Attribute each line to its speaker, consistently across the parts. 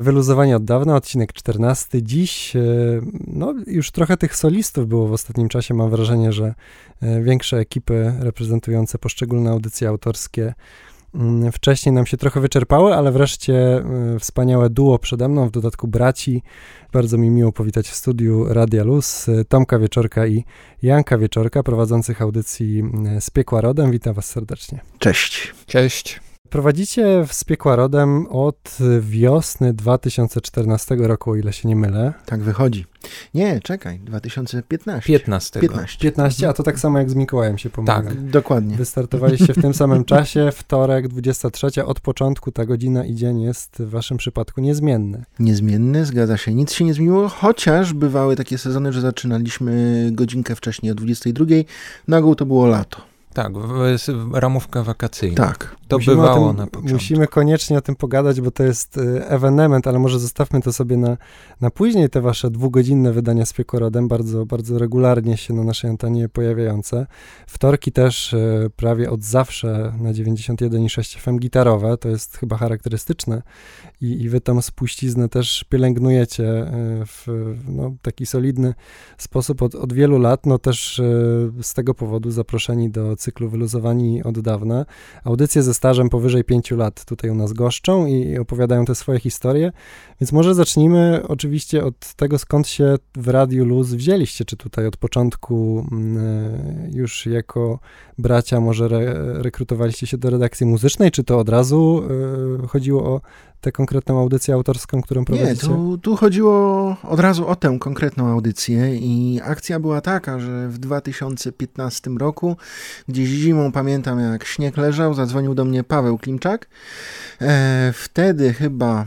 Speaker 1: Wyluzowanie od dawna, odcinek 14. Dziś, e, no już trochę tych solistów było w ostatnim czasie. Mam wrażenie, że e, większe ekipy reprezentujące poszczególne audycje autorskie mm, wcześniej nam się trochę wyczerpały, ale wreszcie e, wspaniałe duo przede mną, w dodatku braci. Bardzo mi miło powitać w studiu Radia Luz Tomka Wieczorka i Janka Wieczorka, prowadzących audycji z Piekła Rodem. Witam was serdecznie.
Speaker 2: Cześć.
Speaker 3: Cześć.
Speaker 1: Prowadzicie w Spiekła Rodem od wiosny 2014 roku, o ile się nie mylę.
Speaker 2: Tak wychodzi. Nie, czekaj, 2015.
Speaker 3: 15.
Speaker 2: 15.
Speaker 1: 15, a to tak samo jak z Mikołajem się pomogę.
Speaker 2: Tak, dokładnie.
Speaker 1: Wystartowaliście w tym samym czasie, wtorek, 23. Od początku ta godzina i dzień jest w waszym przypadku niezmienny.
Speaker 2: Niezmienny, zgadza się. Nic się nie zmieniło, chociaż bywały takie sezony, że zaczynaliśmy godzinkę wcześniej o 22. Na ogół to było lato.
Speaker 3: Tak, ramówka wakacyjna.
Speaker 2: Tak.
Speaker 3: To musimy bywało tym, na początku.
Speaker 1: Musimy koniecznie o tym pogadać, bo to jest y, ewenement, ale może zostawmy to sobie na, na później, te wasze dwugodzinne wydania z Piekorodem, bardzo, bardzo regularnie się na naszej antenie pojawiające. Wtorki też y, prawie od zawsze na 91,6 FM gitarowe, to jest chyba charakterystyczne i, i wy tam spuściznę też pielęgnujecie y, w no, taki solidny sposób od, od wielu lat, no też z tego powodu zaproszeni do cyklu Wyluzowani od dawna. Audycje ze stażem powyżej pięciu lat tutaj u nas goszczą i opowiadają te swoje historie, więc może zacznijmy oczywiście od tego, skąd się w Radiu Luz wzięliście, czy tutaj od początku mm, e, już jako bracia może re rekrutowaliście się do redakcji muzycznej, czy to od razu y, chodziło o tę konkretną audycję autorską, którą prowadzicie?
Speaker 2: Nie, tu, tu chodziło od razu o tę konkretną audycję i akcja była taka, że w 2015 roku, gdzieś zimą, pamiętam jak śnieg leżał, zadzwonił do mnie Paweł Klimczak. E, wtedy chyba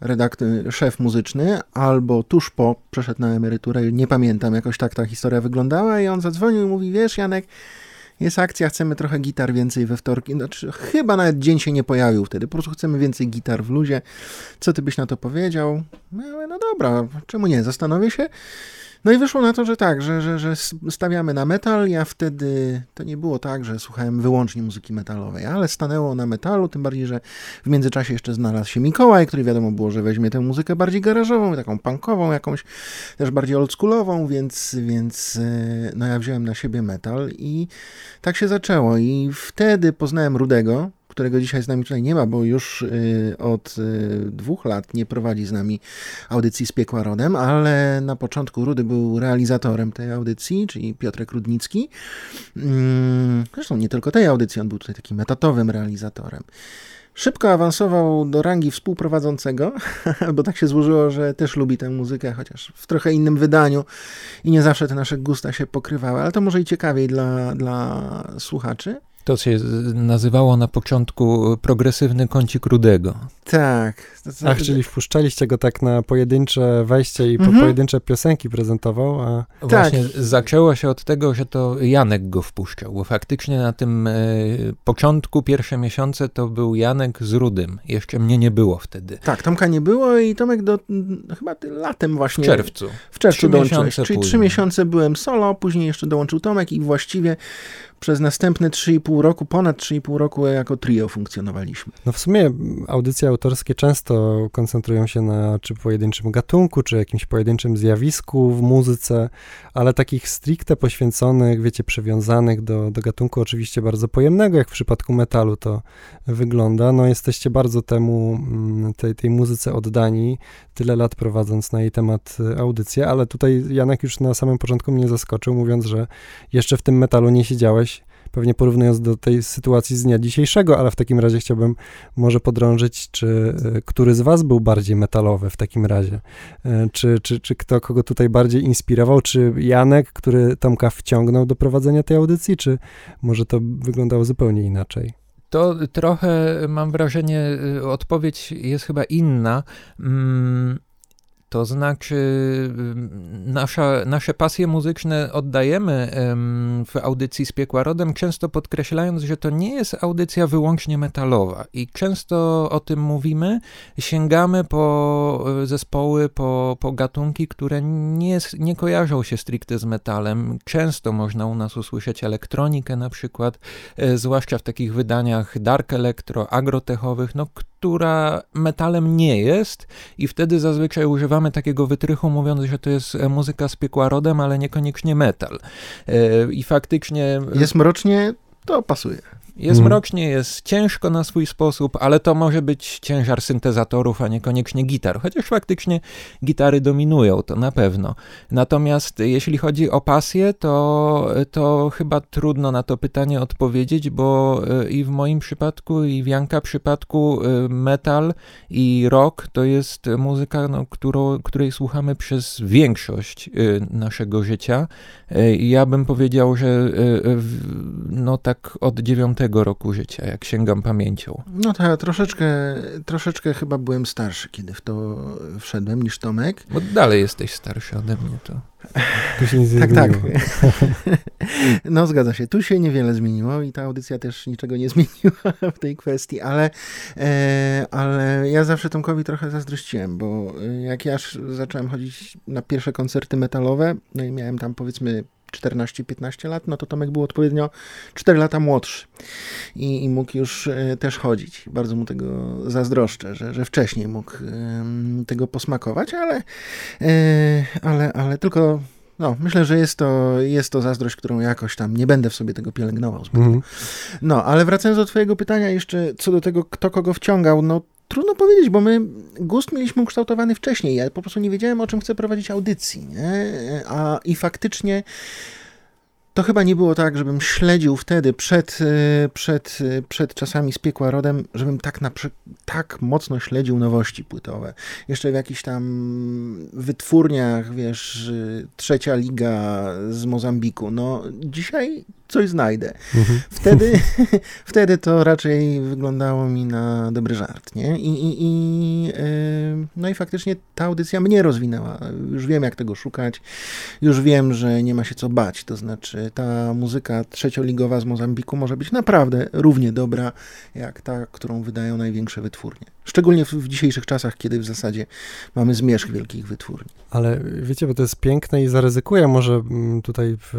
Speaker 2: redaktor, szef muzyczny, albo tuż po przeszedł na emeryturę, nie pamiętam, jakoś tak ta historia wyglądała i on zadzwonił i mówi, wiesz Janek, jest akcja, chcemy trochę gitar więcej we wtorki. Znaczy, chyba nawet dzień się nie pojawił wtedy. Po prostu chcemy więcej gitar w luzie. Co ty byś na to powiedział? No, no dobra, czemu nie? Zastanowię się. No i wyszło na to, że tak, że, że, że stawiamy na metal. Ja wtedy to nie było tak, że słuchałem wyłącznie muzyki metalowej, ale stanęło na metalu, tym bardziej, że w międzyczasie jeszcze znalazł się Mikołaj, który wiadomo było, że weźmie tę muzykę bardziej garażową, taką punkową, jakąś też bardziej oldschoolową, więc, więc e, no ja wziąłem na siebie metal i tak się zaczęło. I wtedy poznałem Rudego, którego dzisiaj z nami tutaj nie ma, bo już y, od y, dwóch lat nie prowadzi z nami audycji z Piekła Rodem, ale na początku Rudy był realizatorem tej audycji, czyli Piotrek Rudnicki. Mm, zresztą nie tylko tej audycji, on był tutaj takim etatowym realizatorem. Szybko awansował do rangi współprowadzącego, bo tak się złożyło, że też lubi tę muzykę, chociaż w trochę innym wydaniu i nie zawsze te nasze gusta się pokrywały, ale to może i ciekawiej dla, dla słuchaczy.
Speaker 3: To się nazywało na początku progresywny kącik rudego.
Speaker 2: Tak.
Speaker 1: To, to, Ach, czyli wpuszczaliście go tak na pojedyncze wejście i mhm. po pojedyncze piosenki prezentował, a...
Speaker 3: Właśnie tak. zaczęło się od tego, że to Janek go wpuszczał, bo faktycznie na tym e, początku, pierwsze miesiące to był Janek z Rudym. Jeszcze mnie nie było wtedy.
Speaker 2: Tak, Tomka nie było i Tomek do, chyba latem właśnie...
Speaker 3: W czerwcu.
Speaker 2: W czerwcu dołączyłeś. Czyli później. trzy miesiące byłem solo, później jeszcze dołączył Tomek i właściwie przez następne 3,5 roku, ponad 3,5 roku jako trio funkcjonowaliśmy.
Speaker 1: No w sumie audycje autorskie często koncentrują się na czy pojedynczym gatunku, czy jakimś pojedynczym zjawisku w muzyce, ale takich stricte poświęconych, wiecie, przywiązanych do, do gatunku oczywiście bardzo pojemnego, jak w przypadku metalu to wygląda. No jesteście bardzo temu, mm, tej, tej muzyce oddani, tyle lat prowadząc na jej temat audycję, ale tutaj Janek już na samym początku mnie zaskoczył, mówiąc, że jeszcze w tym metalu nie siedziałeś, pewnie porównując do tej sytuacji z dnia dzisiejszego, ale w takim razie chciałbym może podrążyć, czy e, który z was był bardziej metalowy w takim razie? E, czy, czy, czy kto kogo tutaj bardziej inspirował? Czy Janek, który Tomka wciągnął do prowadzenia tej audycji, czy może to wyglądało zupełnie inaczej?
Speaker 3: To trochę mam wrażenie, e, odpowiedź jest chyba inna. Mm, to znaczy, nasza, nasze pasje muzyczne oddajemy w audycji z Piekła Rodem, często podkreślając, że to nie jest audycja wyłącznie metalowa. I często o tym mówimy, sięgamy po e, zespoły, po, po gatunki, które nie, nie kojarzą się stricte z metalem. Często można u nas usłyszeć elektronikę na przykład, e, zwłaszcza w takich wydaniach dark electro, agrotechowych, no, która metalem nie jest i wtedy zazwyczaj używamy takiego wytrychu mówiąc, że to jest muzyka z piekła rodem, ale niekoniecznie metal. I faktycznie...
Speaker 2: Jest mrocznie, to pasuje.
Speaker 3: Jest mhm. mrocznie, jest ciężko na swój sposób, ale to może być ciężar syntezatorów, a niekoniecznie gitar, chociaż faktycznie gitary dominują, to na pewno. Natomiast jeśli chodzi o pasję, to, to chyba trudno na to pytanie odpowiedzieć, bo e, i w moim przypadku, i w Janka przypadku e, metal i rock to jest muzyka, no, którą, której słuchamy przez większość e, naszego życia. Ja bym powiedział, że no tak od dziewiątego roku życia, jak sięgam pamięcią.
Speaker 2: No to ja troszeczkę, troszeczkę chyba byłem starszy, kiedy w to wszedłem, niż Tomek.
Speaker 3: Bo dalej jesteś starszy ode mnie, to...
Speaker 1: Tu się nie
Speaker 2: tak, tak. No zgadza się. Tu się niewiele zmieniło i ta audycja też niczego nie zmieniła w tej kwestii, ale, e, ale ja zawsze Tomkowi trochę zazdrościłem, bo jak ja zacząłem chodzić na pierwsze koncerty metalowe, no i miałem tam powiedzmy 14-15 lat, no to Tomek był odpowiednio 4 lata młodszy i, i mógł już e, też chodzić. Bardzo mu tego zazdroszczę, że, że wcześniej mógł tego posmakować, ale, e, ale, ale tylko no, myślę, że jest to, jest to zazdrość, którą jakoś tam nie będę w sobie tego pielęgnował. Mm. No, ale wracając do Twojego pytania jeszcze co do tego, kto kogo wciągał, no Trudno powiedzieć, bo my gust mieliśmy ukształtowany wcześniej. Ja po prostu nie wiedziałem, o czym chcę prowadzić audycji. Nie? A i faktycznie to chyba nie było tak, żebym śledził wtedy przed, e, przed, e, przed czasami z piekła rodem, żebym tak, na, tak mocno śledził nowości płytowe. Jeszcze w jakichś tam wytwórniach, wiesz, e, trzecia liga z Mozambiku. No, dzisiaj coś znajdę. Mhm. Wtedy, wtedy to raczej wyglądało mi na dobry żart, nie? I, i, i, yy, no i faktycznie ta audycja mnie rozwinęła. Już wiem, jak tego szukać. Już wiem, że nie ma się co bać. To znaczy, ta muzyka trzecioligowa z Mozambiku może być naprawdę równie dobra, jak ta, którą wydają największe wytwórnie. Szczególnie w, w dzisiejszych czasach, kiedy w zasadzie mamy zmierzch wielkich wytwórni.
Speaker 1: Ale wiecie, bo to jest piękne i zaryzykuję, może mm, tutaj w,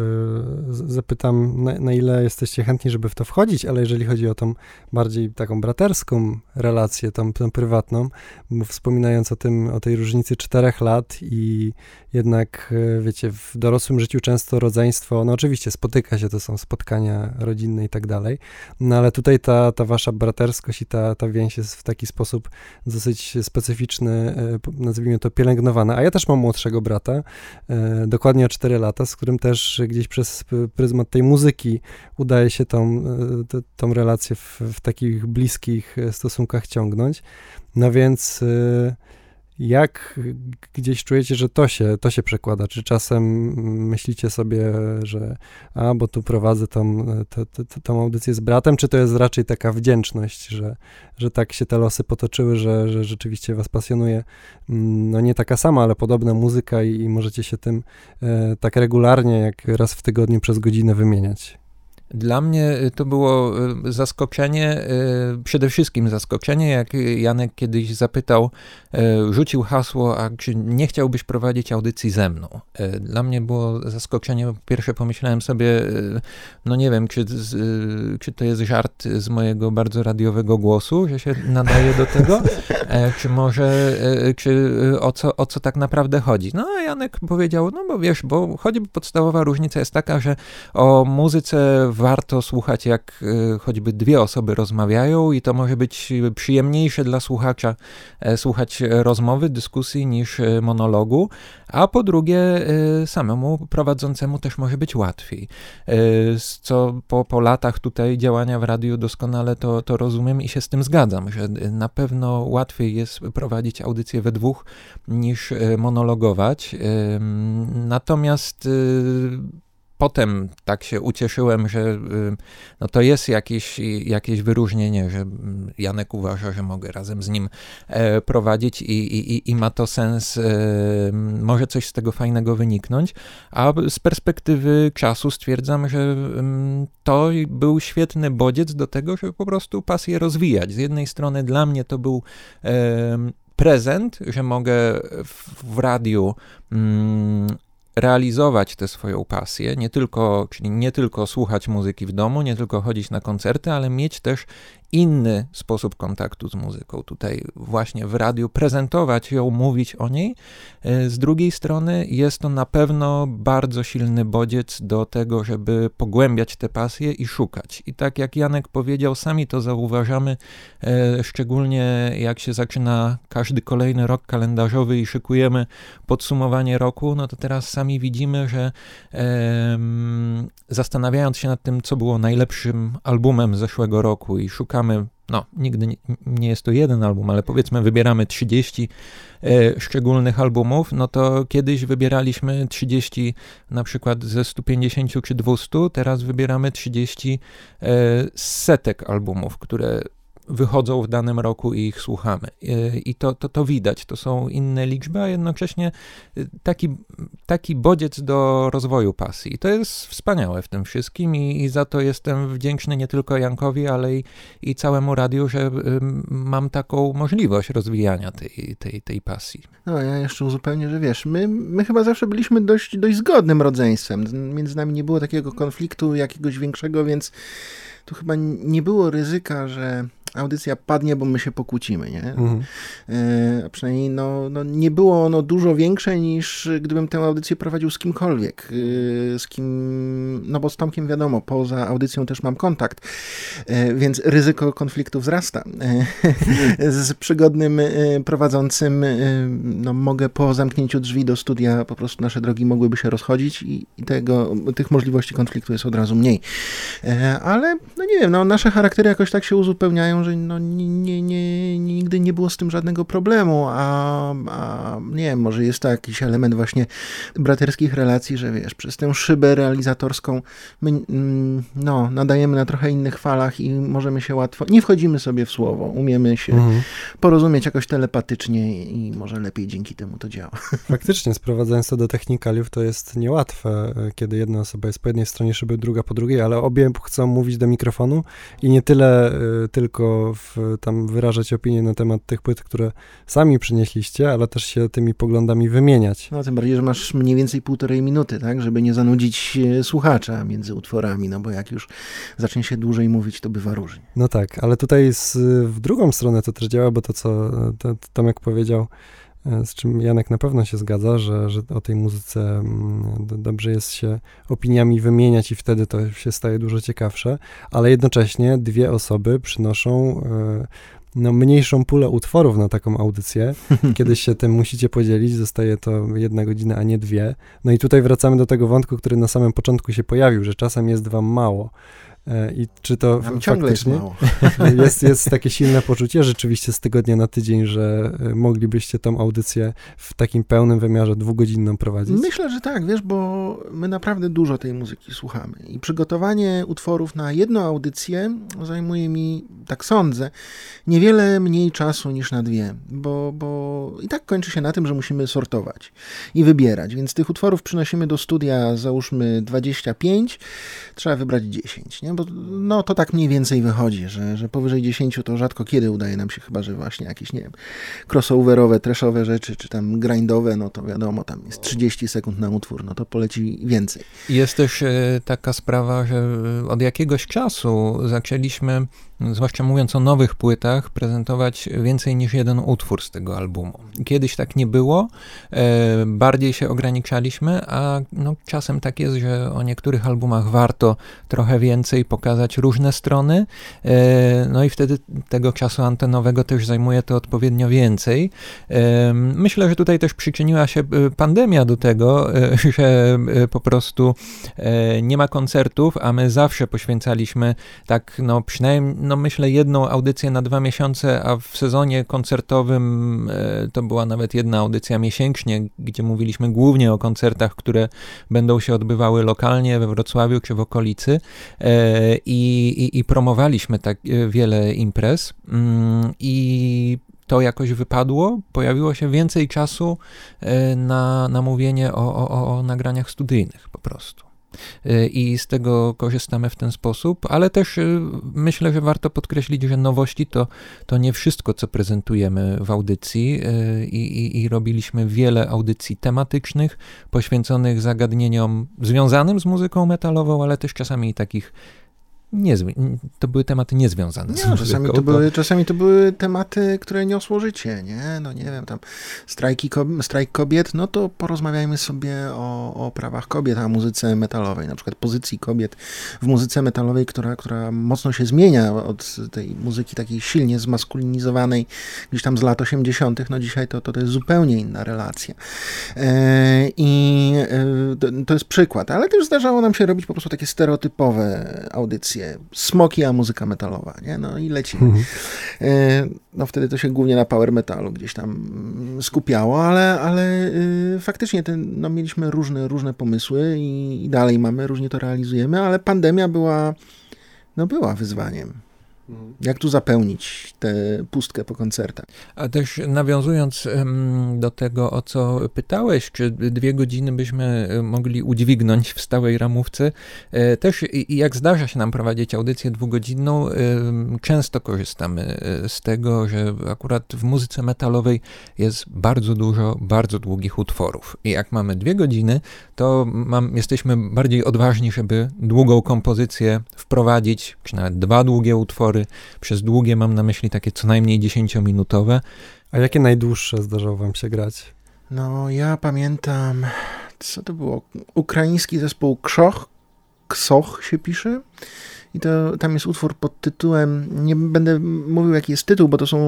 Speaker 1: zapytam, na, na, ile jesteście chętni, żeby w to wchodzić, ale jeżeli chodzi o tą bardziej taką braterską relację, tą, tą prywatną, wspominając o tym, o tej różnicy czterech lat i jednak, e, wiecie, w dorosłym życiu często rodzeństwo, no oczywiście spotyka się, to są spotkania rodzinne i tak dalej, no ale tutaj ta, ta wasza braterskość i ta, ta więź jest w taki sposób dosyć specyficzny, e, nazwijmy to pielęgnowana. A ja też mam młodszego brata, e, dokładnie o 4 lata, z którym też gdzieś przez pryzmat tej muzyki udaje się tą, tą relację w, w takich bliskich stosunkach ciągnąć. No więc jak gdzieś czujecie, że to się, to się przekłada? Czy czasem myślicie sobie, że a, bo tu prowadzę tą, to, to, tą audycję z bratem, czy to jest raczej taka wdzięczność, że, że tak się te losy potoczyły, że, że rzeczywiście was pasjonuje, no nie taka sama, ale podobna muzyka i, i możecie się tym e, tak regularnie, jak raz w tygodniu przez godzinę wymieniać?
Speaker 3: Dla mnie y, to było y, zaskoczenie, y, przede wszystkim zaskoczenie, jak Janek kiedyś zapytał, rzucił hasło, a czy nie chciałbyś prowadzić audycji ze mną? Dla mnie było zaskoczenie, po pierwsze pomyślałem sobie, no nie wiem, czy, czy to jest żart z mojego bardzo radiowego głosu, że się nadaje do tego, e, czy może, e, czy o co, o co tak naprawdę chodzi? No a Janek powiedział, no bo wiesz, bo chodzi, podstawowa różnica jest taka, że o muzyce warto słuchać, jak e, choćby dwie osoby rozmawiają, i to może być przyjemniejsze dla słuchacza e, słuchać rozmowy, dyskusji niż e, monologu, a po drugie, samemu prowadzącemu też może być łatwiej. Co po, po latach tutaj działania w radiu doskonale to, to rozumiem i się z tym zgadzam, że na pewno łatwiej jest prowadzić audycję we dwóch niż monologować. Natomiast potem tak się ucieszyłem, że y, no to jest jakieś, jakieś wyróżnienie, że Janek uważa, że mogę razem z nim e, prowadzić i, i, i ma to sens, e, może coś z tego fajnego wyniknąć, a z perspektywy czasu stwierdzam, że mm, to był świetny bodziec do tego, żeby po prostu pasję rozwijać. Z jednej strony dla mnie to był prezent, że mogę w, w radiu mm, realizować tę swoją pasję, nie tylko, czyli nie tylko słuchać muzyki w domu, nie tylko chodzić na koncerty, ale mieć też inny sposób kontaktu z muzyką. Tutaj właśnie w radiu prezentować ją, mówić o niej. E, z drugiej strony jest to na pewno bardzo silny bodziec do tego, żeby pogłębiać te pasje i szukać. I tak jak Janek powiedział, sami to zauważamy, e, szczególnie jak się zaczyna każdy kolejny rok kalendarzowy i szykujemy podsumowanie roku, no to teraz sami widzimy, że zastanawiając się nad tym, co było najlepszym albumem zeszłego roku i szukamy wybieramy, no nigdy nie, nie, jest to jeden album, ale powiedzmy wybieramy 30 e, szczególnych albumów, no to kiedyś wybieraliśmy 30 na przykład ze 150 czy 200, teraz wybieramy 30 e, setek albumów, które wychodzą w danym roku i ich słuchamy. I to, to, to widać, to są inne liczby, a jednocześnie y, taki, taki bodziec do rozwoju pasji. I to jest wspaniałe w tym wszystkim i, i za to jestem wdzięczny nie tylko Jankowi, ale i, i całemu radiu, że y, mam taką możliwość rozwijania tej, tej, tej pasji.
Speaker 2: No, ja jeszcze uzupełnię, że wiesz, my, my chyba zawsze byliśmy dość, dość zgodnym rodzeństwem. Między nami nie było takiego konfliktu jakiegoś większego, więc tu chyba nie było ryzyka, że audycja padnie, bo my się pokłócimy, nie? Mhm. E, przynajmniej no, no, nie było ono dużo większe niż gdybym tę audycję prowadził z kimkolwiek, e, z kim, no bo z Tomkiem wiadomo, poza audycją też mam kontakt, e, więc ryzyko konfliktu wzrasta. z przygodnym prowadzącym no, mogę po zamknięciu drzwi do studia po prostu nasze drogi mogłyby się rozchodzić i, i tego, tych możliwości konfliktu jest od razu mniej. Ale no nie wiem, no, nasze charaktery jakoś tak się uzupełniają, że no, nie, nie, nigdy nie było z tym żadnego problemu, a, a nie wiem, może jest to jakiś element właśnie braterskich relacji, że wiesz, przez tę szybę realizatorską my mm, no, nadajemy na trochę innych falach i możemy się łatwo, nie wchodzimy sobie w słowo, umiemy się mhm. porozumieć jakoś telepatycznie i może lepiej dzięki temu to działa.
Speaker 1: Faktycznie, sprowadzając to do technikaliów, to jest niełatwe, kiedy jedna osoba jest po jednej stronie szyby, druga po drugiej, ale obie chcą mówić do mikrofonu i nie tyle y, tylko w, tam wyrażać opinie na temat tych płyt, które sami przynieśliście, ale też się tymi poglądami wymieniać.
Speaker 2: No tym bardziej, że masz mniej więcej półtorej minuty, tak, żeby nie zanudzić słuchacza między utworami, no bo jak już zacznie się dłużej mówić, to bywa różnie.
Speaker 1: No tak, ale tutaj z, w drugą stronę to też działa, bo to, co to, Tomek powiedział, E, z czym Janek na pewno się zgadza, że, że o tej muzyce mm, dobrze jest się opiniami wymieniać i wtedy to się staje dużo ciekawsze, ale jednocześnie dwie osoby przynoszą e, no, mniejszą pulę utworów na taką audycję. Kiedy się tym musicie podzielić, zostaje to jedna godzina, a nie dwie. No i tutaj wracamy do tego wątku, który na samym początku się pojawił, że czasem jest wam mało. E, I czy to
Speaker 2: Nam faktycznie
Speaker 1: jest, jest, jest, takie silne poczucie rzeczywiście z tygodnia na tydzień, że e, moglibyście tą audycję w takim pełnym wymiarze dwugodzinną prowadzić?
Speaker 2: Myślę, że tak, wiesz, bo my naprawdę dużo tej muzyki słuchamy i przygotowanie utworów na jedną audycję zajmuje mi, tak sądzę, niewiele mniej czasu niż na dwie, bo, bo i tak kończy się na tym, że musimy sortować i wybierać, więc tych utworów przynosimy do studia załóżmy 25, trzeba wybrać 10, nie? Bo no to tak mniej więcej wychodzi, że, że powyżej 10 to rzadko kiedy udaje nam się, chyba że właśnie jakieś, nie wiem, crossoverowe, trashowe rzeczy, czy tam grindowe, no to wiadomo, tam jest 30 sekund na utwór, no to poleci więcej.
Speaker 3: Jest też e, taka sprawa, że od jakiegoś czasu zaczęliśmy zwłaszcza mówiąc o nowych płytach, prezentować więcej niż jeden utwór z tego albumu. Kiedyś tak nie było, e, bardziej się ograniczaliśmy, a no, czasem tak jest, że o niektórych albumach warto trochę więcej pokazać różne strony, e, no i wtedy tego czasu antenowego też zajmuje to odpowiednio więcej. E, myślę, że tutaj też przyczyniła się pandemia do tego, że po prostu nie ma koncertów, a my zawsze poświęcaliśmy tak, no przynajmniej no myślę, jedną audycję na dwa miesiące, a w sezonie koncertowym e, to była nawet jedna audycja miesięcznie, gdzie mówiliśmy głównie o koncertach, które będą się odbywały lokalnie we Wrocławiu czy w okolicy e, i, i, i promowaliśmy tak e, wiele imprez mm, i to jakoś wypadło, pojawiło się więcej czasu na, na mówienie o, o, o nagraniach studyjnych po prostu. Y, I z tego korzystamy w ten sposób, ale też y, myślę, że warto podkreślić, że nowości to, to nie wszystko, co prezentujemy w audycji. Y, I, i, I robiliśmy wiele audycji tematycznych, poświęconych zagadnieniom związanym z muzyką metalową, ale też czasami takich niezły, to były tematy niezwiązane z
Speaker 2: nie, czasami to, były, czasami to były tematy, które niosło życie, nie? No nie wiem, tam strajki, strajk kobiet, no to porozmawiajmy sobie o, o prawach kobiet, a muzyce metalowej, na przykład pozycji kobiet w muzyce metalowej, która, która mocno się zmienia od tej muzyki takiej silnie zmaskulinizowanej gdzieś tam z lat 80., no dzisiaj to, to, to jest zupełnie inna relacja. E, I e, to jest przykład, ale też zdarzało nam się robić po prostu takie stereotypowe audycje, smoki, a muzyka metalowa, nie? No i lecimy. Mhm. E, no wtedy to się głównie na power metalu gdzieś tam mm, skupiało, ale, ale y, faktycznie ten, no, mieliśmy różne, różne pomysły i, i dalej mamy, różnie to realizujemy, ale pandemia była, no była wyzwaniem. Jak tu zapełnić tę pustkę po koncertach?
Speaker 3: A też nawiązując do tego, o co pytałeś, czy dwie godziny byśmy e, mogli udźwignąć w stałej ramówce, e, też jak zdarza się nam prowadzić audycję dwugodzinną, często korzystamy e, z tego, że akurat w muzyce metalowej jest bardzo dużo bardzo długich utworów. I jak mamy dwie godziny, to mam, jesteśmy bardziej odważni, żeby długą kompozycję wprowadzić, czy nawet dwa długie utwory przez długie mam na myśli takie co najmniej 10-minutowe.
Speaker 1: A jakie najdłuższe zdarzało wam się grać?
Speaker 2: No, ja pamiętam, co to było? Ukraiński zespół Krzoch, Ksoch się pisze. I to, tam jest utwór pod tytułem, nie będę mówił jaki jest tytuł, bo to są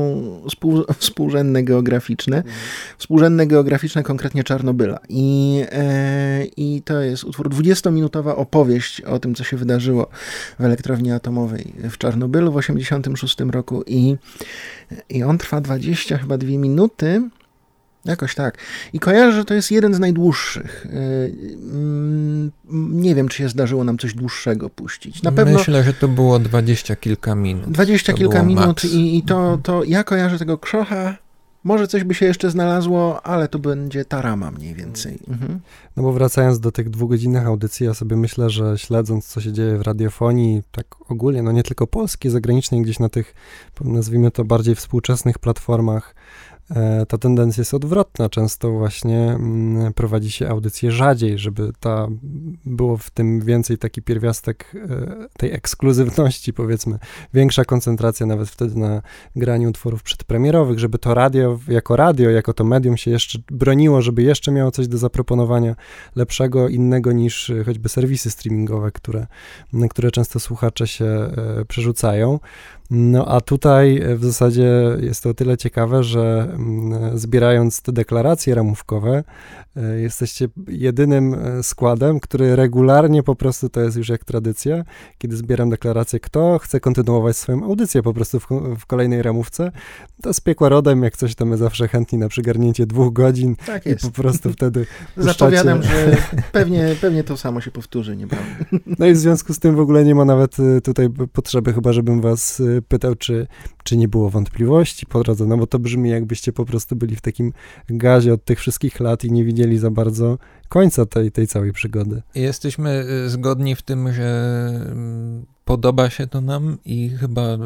Speaker 2: współ, współrzędne geograficzne, mhm. współrzędne geograficzne konkretnie Czarnobyla. I, e, I to jest utwór 20-minutowa opowieść o tym, co się wydarzyło w elektrowni atomowej w Czarnobylu w 1986 roku i, i on trwa 20 chyba dwie minuty. Jakoś tak. I kojarzę, że to jest jeden z najdłuższych. Y, mm, nie wiem, czy się zdarzyło nam coś dłuższego puścić.
Speaker 3: Na pewno. Myślę, że to było dwadzieścia kilka minut.
Speaker 2: Dwadzieścia kilka minut i, i, to, to ja kojarzę tego krzocha. Może coś by się jeszcze znalazło, ale to będzie ta rama mniej więcej. Mhm.
Speaker 1: No bo wracając do tych dwugodzinnych audycji, ja sobie myślę, że śledząc, co się dzieje w radiofonii, tak ogólnie, no nie tylko polskiej, zagranicznej, gdzieś na tych, nazwijmy to bardziej współczesnych platformach, ta tendencja jest odwrotna. Często właśnie mm, prowadzi się audycje rzadziej, żeby ta, było w tym więcej taki pierwiastek e, tej ekskluzywności, powiedzmy, większa koncentracja nawet wtedy na graniu utworów przedpremierowych, żeby to radio jako radio, jako to medium się jeszcze broniło, żeby jeszcze miało coś do zaproponowania lepszego, innego niż e, choćby serwisy streamingowe, które, które często słuchacze się przerzucają. No a tutaj e, w zasadzie jest to o tyle ciekawe, że mm, zbierając te deklaracje ramówkowe, e, jesteście jedynym e, składem, który regularnie po prostu, to jest już jak tradycja, kiedy zbieram deklarację, kto chce kontynuować swoją audycję po prostu w, w kolejnej ramówce, to z piekła rodem, jak coś to my zawsze chętni na przygarnięcie dwóch godzin
Speaker 2: tak
Speaker 1: i po prostu wtedy
Speaker 2: Zapowiadam, że pewnie, pewnie to samo się powtórzy niebawem.
Speaker 1: No i w związku z tym w ogóle nie ma nawet tutaj potrzeby chyba, żebym was pytał, czy, czy nie było wątpliwości po drodze, no bo to brzmi jakbyście po prostu byli w takim gazie od tych wszystkich lat i nie widzieli za bardzo końca tej, tej całej przygody.
Speaker 3: Jesteśmy y, zgodni w tym, że mm, podoba się to nam i chyba y,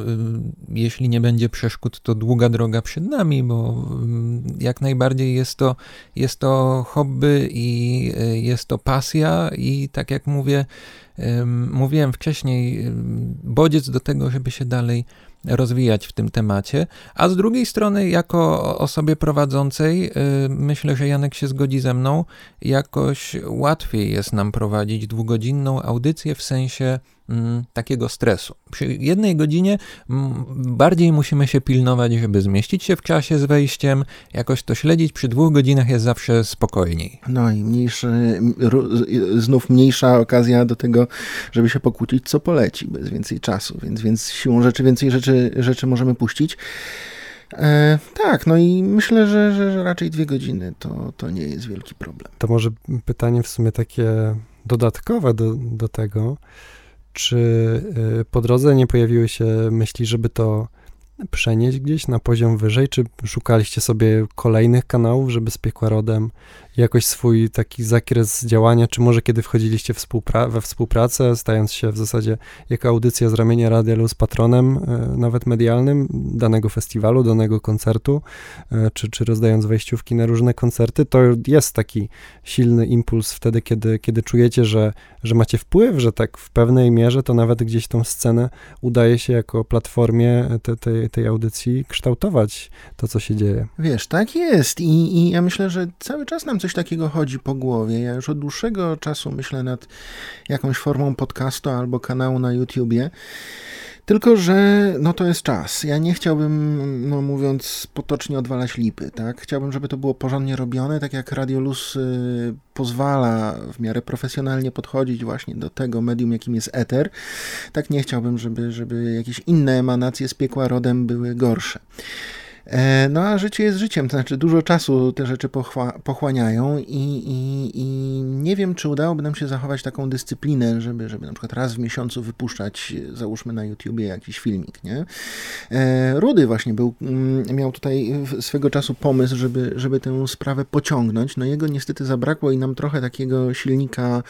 Speaker 3: jeśli nie będzie przeszkód, to długa droga przed nami, bo mm, jak najbardziej jest to, jest to hobby i y, jest to pasja i tak jak mówię, mówiłem wcześniej, bodziec do tego, żeby się dalej rozwijać w tym temacie, a z drugiej strony, jako osobie prowadzącej, myślę, że Janek się zgodzi ze mną, jakoś łatwiej jest nam prowadzić dwugodzinną audycję w sensie takiego stresu. Przy jednej godzinie mm, bardziej musimy się pilnować, żeby zmieścić się w czasie z wejściem, jakoś to śledzić. Przy dwóch godzinach jest zawsze spokojniej.
Speaker 2: No i mniejszy, znów mniejsza okazja do tego, żeby się pokłócić, co poleci, bez więcej czasu, więc, więc siłą rzeczy więcej rzeczy, rzeczy możemy puścić. E, tak, no i myślę, że, że, że raczej dwie godziny to, to nie jest wielki problem.
Speaker 1: To może pytanie w sumie takie dodatkowe do, do tego. Czy y, po drodze nie pojawiły się myśli, żeby to przenieść gdzieś na poziom wyżej? Czy szukaliście sobie kolejnych kanałów, żeby z Piekła Rodem jakoś swój taki zakres działania, czy może kiedy wchodziliście współpra we współpracę, stając się w zasadzie jako audycja z ramienia Radia Luz patronem, e, nawet medialnym danego festiwalu, danego koncertu, e, czy, czy rozdając wejściówki na różne koncerty, to jest taki silny impuls wtedy, kiedy, kiedy czujecie, że, że macie wpływ, że tak w pewnej mierze to nawet gdzieś tą scenę udaje się jako platformie te, tej, tej audycji kształtować to, co się dzieje.
Speaker 2: Wiesz, tak jest I, i ja myślę, że cały czas nam coś takiego chodzi po głowie. Ja już od dłuższego czasu myślę nad jakąś formą podcastu albo kanału na YouTubie. Tylko, że no to jest czas. Ja nie chciałbym, no mówiąc potocznie, odwalać lipy, tak? Chciałbym, żeby to było porządnie robione, tak jak Radiolus y, pozwala w miarę profesjonalnie podchodzić właśnie do tego medium, jakim jest eter. Tak nie chciałbym, żeby, żeby jakieś inne emanacje z piekła rodem były gorsze. E, no a życie jest życiem, to znaczy dużo czasu te rzeczy pochła, pochłaniają i, i, i, nie wiem, czy udałoby nam się zachować taką dyscyplinę, żeby, żeby na przykład raz w miesiącu wypuszczać, załóżmy na YouTubie jakiś filmik, nie? E, Rudy właśnie był, mm, miał tutaj swego czasu pomysł, żeby, żeby tę sprawę pociągnąć, no jego niestety zabrakło i nam trochę takiego silnika,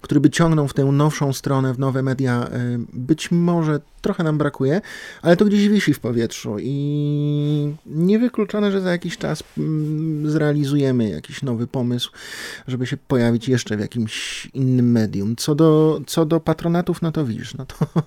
Speaker 2: który by ciągnął w tę nowszą stronę, w nowe media, e, być może trochę nam brakuje, ale to gdzieś wisi w powietrzu i niewykluczone, że za jakiś czas mm, zrealizujemy jakiś nowy pomysł, żeby się pojawić jeszcze w jakimś innym medium. Co do, co do patronatów, no to widzisz, no to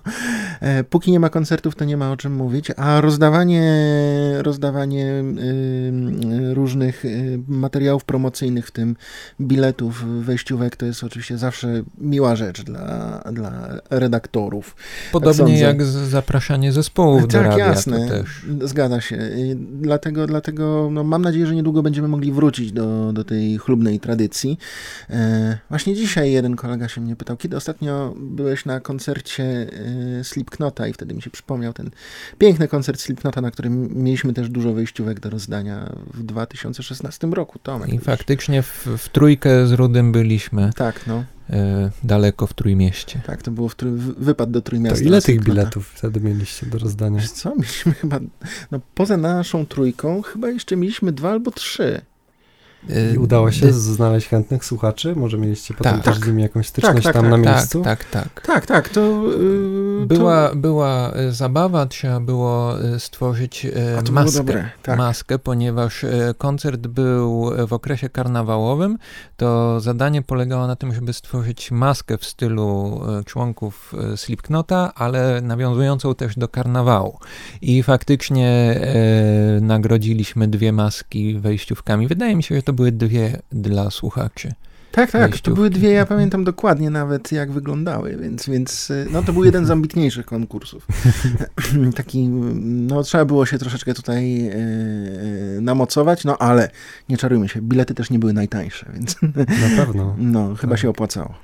Speaker 2: e, póki nie ma koncertów, to nie ma o czym mówić, a rozdawanie, rozdawanie y, różnych y, materiałów promocyjnych, w tym biletów, wejściówek, to jest oczywiście zawsze miła rzecz dla, dla redaktorów.
Speaker 3: Podobnie tak jak zapraszanie zespołów tak, do radia.
Speaker 2: jasne, zgadza się. Dlatego, dlatego no, mam nadzieję, że niedługo będziemy mogli wrócić do, do tej chlubnej tradycji. E, właśnie dzisiaj jeden kolega się mnie pytał, kiedy ostatnio byłeś na koncercie e, Slipknota i wtedy mi się przypomniał ten piękny koncert Slipknota, na którym mieliśmy też dużo wejściówek do rozdania w 2016 roku. Tomek,
Speaker 3: I faktycznie w, w trójkę z Rudym byliśmy.
Speaker 2: Tak, no.
Speaker 3: E, daleko w Trójmieście.
Speaker 2: Tak, to było w trój, wypad do Trójmiasta.
Speaker 1: To ile tych biletów wtedy mieliście do rozdania?
Speaker 2: Wiesz co, mieliśmy chyba, no poza naszą trójką, chyba jeszcze mieliśmy dwa albo trzy.
Speaker 1: I udało się znaleźć chętnych słuchaczy? Może mieliście potem tak, też z nimi jakąś styczność tak, tak, tam
Speaker 2: tak,
Speaker 1: na tak, miejscu?
Speaker 3: Tak, tak.
Speaker 2: Tak, tak, to... Yy,
Speaker 3: była, to... była e, zabawa, trzeba było stworzyć maskę, tak. maskę, ponieważ koncert był w okresie karnawałowym, to zadanie polegało na tym, żeby stworzyć maskę w stylu członków Slipknota, ale nawiązującą też do karnawału. I faktycznie e, nagrodziliśmy dwie maski wejściówkami. Wydaje mi się, że to były dwie dla słuchaczy.
Speaker 2: Tak, tak, to były dwie, ja pamiętam dokładnie nawet jak wyglądały, więc, więc no to był jeden z ambitniejszych konkursów. Taki, no trzeba było się troszeczkę tutaj yy, namocować, no ale nie czarujmy się, bilety też nie były najtańsze, więc
Speaker 1: na pewno.
Speaker 2: No, chyba no. się opłacało.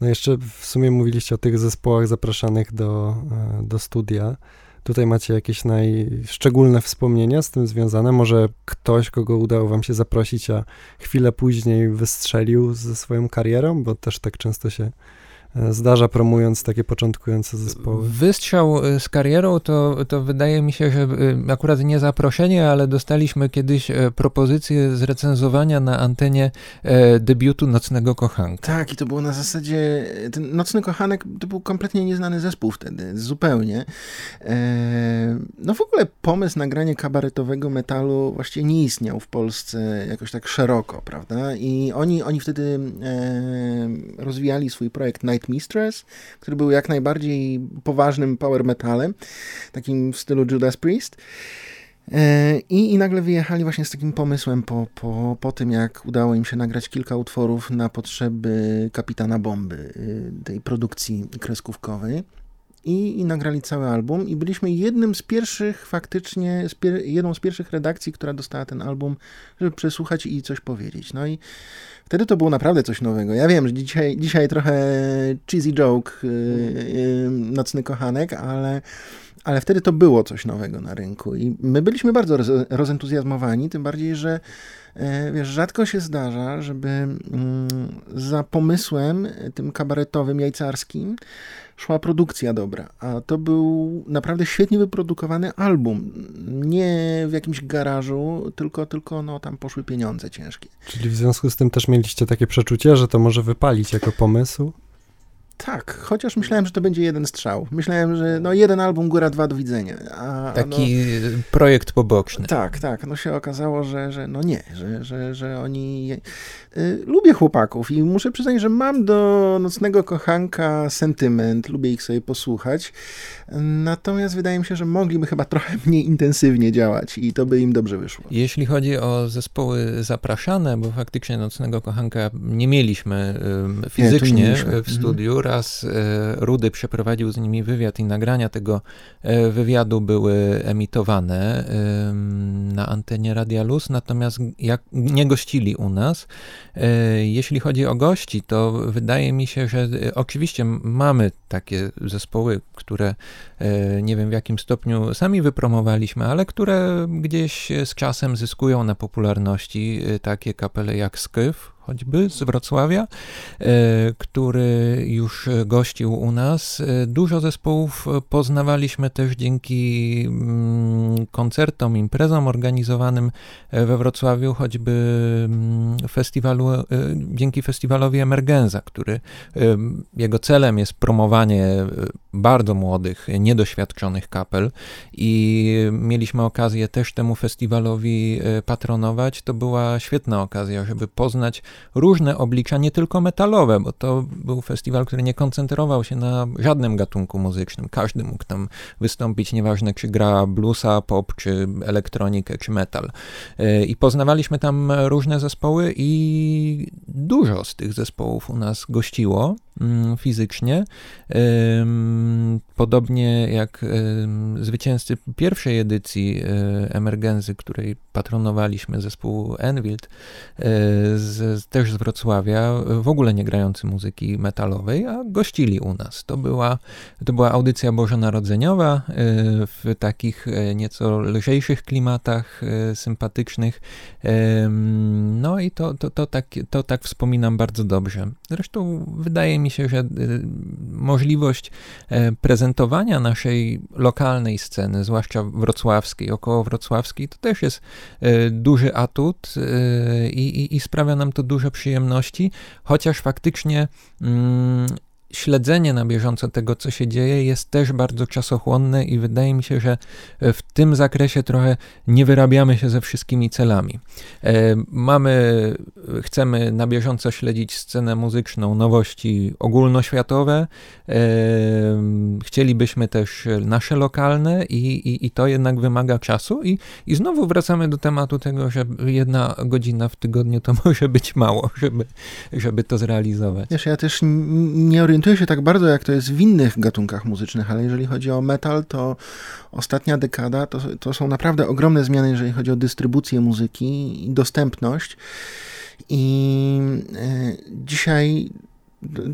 Speaker 1: No jeszcze w sumie mówiliście o tych zespołach zapraszanych do, e, do studia. Tutaj macie jakieś najszczególne wspomnienia z tym związane? Może ktoś, kogo udało wam się zaprosić, a chwilę później wystrzelił ze swoją karierą, bo też tak często się zdarza promując takie początkujące zespoły.
Speaker 3: Wystrzał e, z karierą to, to wydaje mi się, że e, akurat nie zaproszenie, ale dostaliśmy kiedyś propozycję zrecenzowania na antenie debiutu Nocnego Kochanka.
Speaker 2: Tak, i to było na zasadzie, ten Nocny Kochanek to był kompletnie nieznany zespół wtedy, zupełnie. No w ogóle pomysł nagrania kabaretowego metalu właściwie nie istniał w Polsce jakoś tak szeroko, prawda? I oni, oni wtedy rozwijali swój projekt Night Mistress, który był jak najbardziej poważnym power metalem, takim w stylu Judas Priest. E, I, I nagle wyjechali właśnie z takim pomysłem po, po, po tym, jak udało im się nagrać kilka utworów na potrzeby Kapitana Bomby, y, tej produkcji kreskówkowej. I, i, nagrali cały album i byliśmy jednym z pierwszych faktycznie, z pier jedną z pierwszych redakcji, która dostała ten album, żeby przesłuchać i coś powiedzieć. No i Wtedy to było naprawdę coś nowego. Ja wiem, że dzisiaj, dzisiaj trochę cheesy joke, yy, yy, nocny kochanek, ale, ale wtedy to było coś nowego na rynku i my byliśmy bardzo roz, rozentuzjazmowani, tym bardziej, że yy, wiesz, rzadko się zdarza, żeby mm, za pomysłem tym kabaretowym, jajcarskim szła produkcja dobra, a to był naprawdę świetnie wyprodukowany album. Nie w jakimś garażu, tylko, tylko no, tam poszły pieniądze ciężkie.
Speaker 1: Czyli w związku z tym też mieliście takie przeczucie, że to może wypalić jako pomysł?
Speaker 2: Tak, chociaż myślałem, że to będzie jeden strzał. Myślałem, że no jeden album, góra dwa, do widzenia. A,
Speaker 3: Taki no, projekt poboczny.
Speaker 2: Tak, tak. No się okazało, że, że no nie, że, że, że oni... Y, lubię chłopaków i muszę przyznać, że mam do Nocnego Kochanka sentyment, lubię ich sobie posłuchać. Natomiast wydaje mi się, że mogliby chyba trochę mniej intensywnie działać i to by im dobrze wyszło.
Speaker 3: Jeśli chodzi o zespoły zapraszane, bo faktycznie Nocnego Kochanka nie mieliśmy fizycznie nie, w mhm. Raz e, Rudy przeprowadził z nimi wywiad i nagrania tego e, wywiadu były emitowane na antenie Radia Luz, natomiast jak nie gościli u nas. E, jeśli chodzi o gości, to wydaje mi się, że oczywiście mamy takie zespoły, które nie wiem w jakim stopniu sami wypromowaliśmy, ale które gdzieś z czasem zyskują na popularności, takie kapele jak Skyf, choćby z Wrocławia, e, który już gościł u nas. E, dużo zespołów poznawaliśmy też dzięki mm, koncertom, imprezom organizowanym e, we Wrocławiu, choćby mm, festiwalu, dzięki festiwalowi Emergenza, który jego celem jest promowanie bardzo młodych, niedoświadczonych kapel i mieliśmy okazję też temu festiwalowi patronować. To była świetna okazja, żeby poznać różne oblicza, nie tylko metalowe, bo to był festiwal, który nie koncentrował się na żadnym gatunku muzycznym. Każdy mógł tam wystąpić, nieważne czy gra bluesa, pop, czy elektronikę, czy metal. E, I poznawaliśmy tam różne zespoły i dużo z tych zespołów u nas gościło. Mm, fizycznie. Podobnie jak zwycięzcy pierwszej edycji e, Emergenzy, której patronowaliśmy zespół Enwild, e, z, też z Wrocławia, w ogóle nie grający muzyki metalowej, a gościli u nas. To była, to była audycja bożonarodzeniowa e, w takich nieco lżejszych klimatach, sympatycznych. No i to, to, to, tak, to tak wspominam bardzo dobrze. Zresztą wydaje mi się, że y, możliwość e, prezentowania naszej lokalnej sceny, zwłaszcza wrocławskiej, około wrocławskiej, to też jest e, duży atut e, i, i, i sprawia nam to duże przyjemności, chociaż faktycznie mm, śledzenie na bieżąco tego, co się dzieje, jest też bardzo czasochłonne i wydaje mi się, że w tym zakresie trochę nie wyrabiamy się ze wszystkimi celami. E, mamy, chcemy na bieżąco śledzić scenę muzyczną, nowości ogólnoświatowe, e, chcielibyśmy też nasze lokalne i, i, i to jednak wymaga czasu i, i znowu wracamy do tematu tego, że jedna godzina w tygodniu to może być mało, żeby, żeby to zrealizować.
Speaker 2: Wiesz, ja też nie orientuję orientuję się tak bardzo, jak to jest w innych gatunkach muzycznych, ale jeżeli chodzi o metal, to ostatnia dekada to, to są naprawdę ogromne zmiany, jeżeli chodzi o dystrybucję muzyki i dostępność. I e, dzisiaj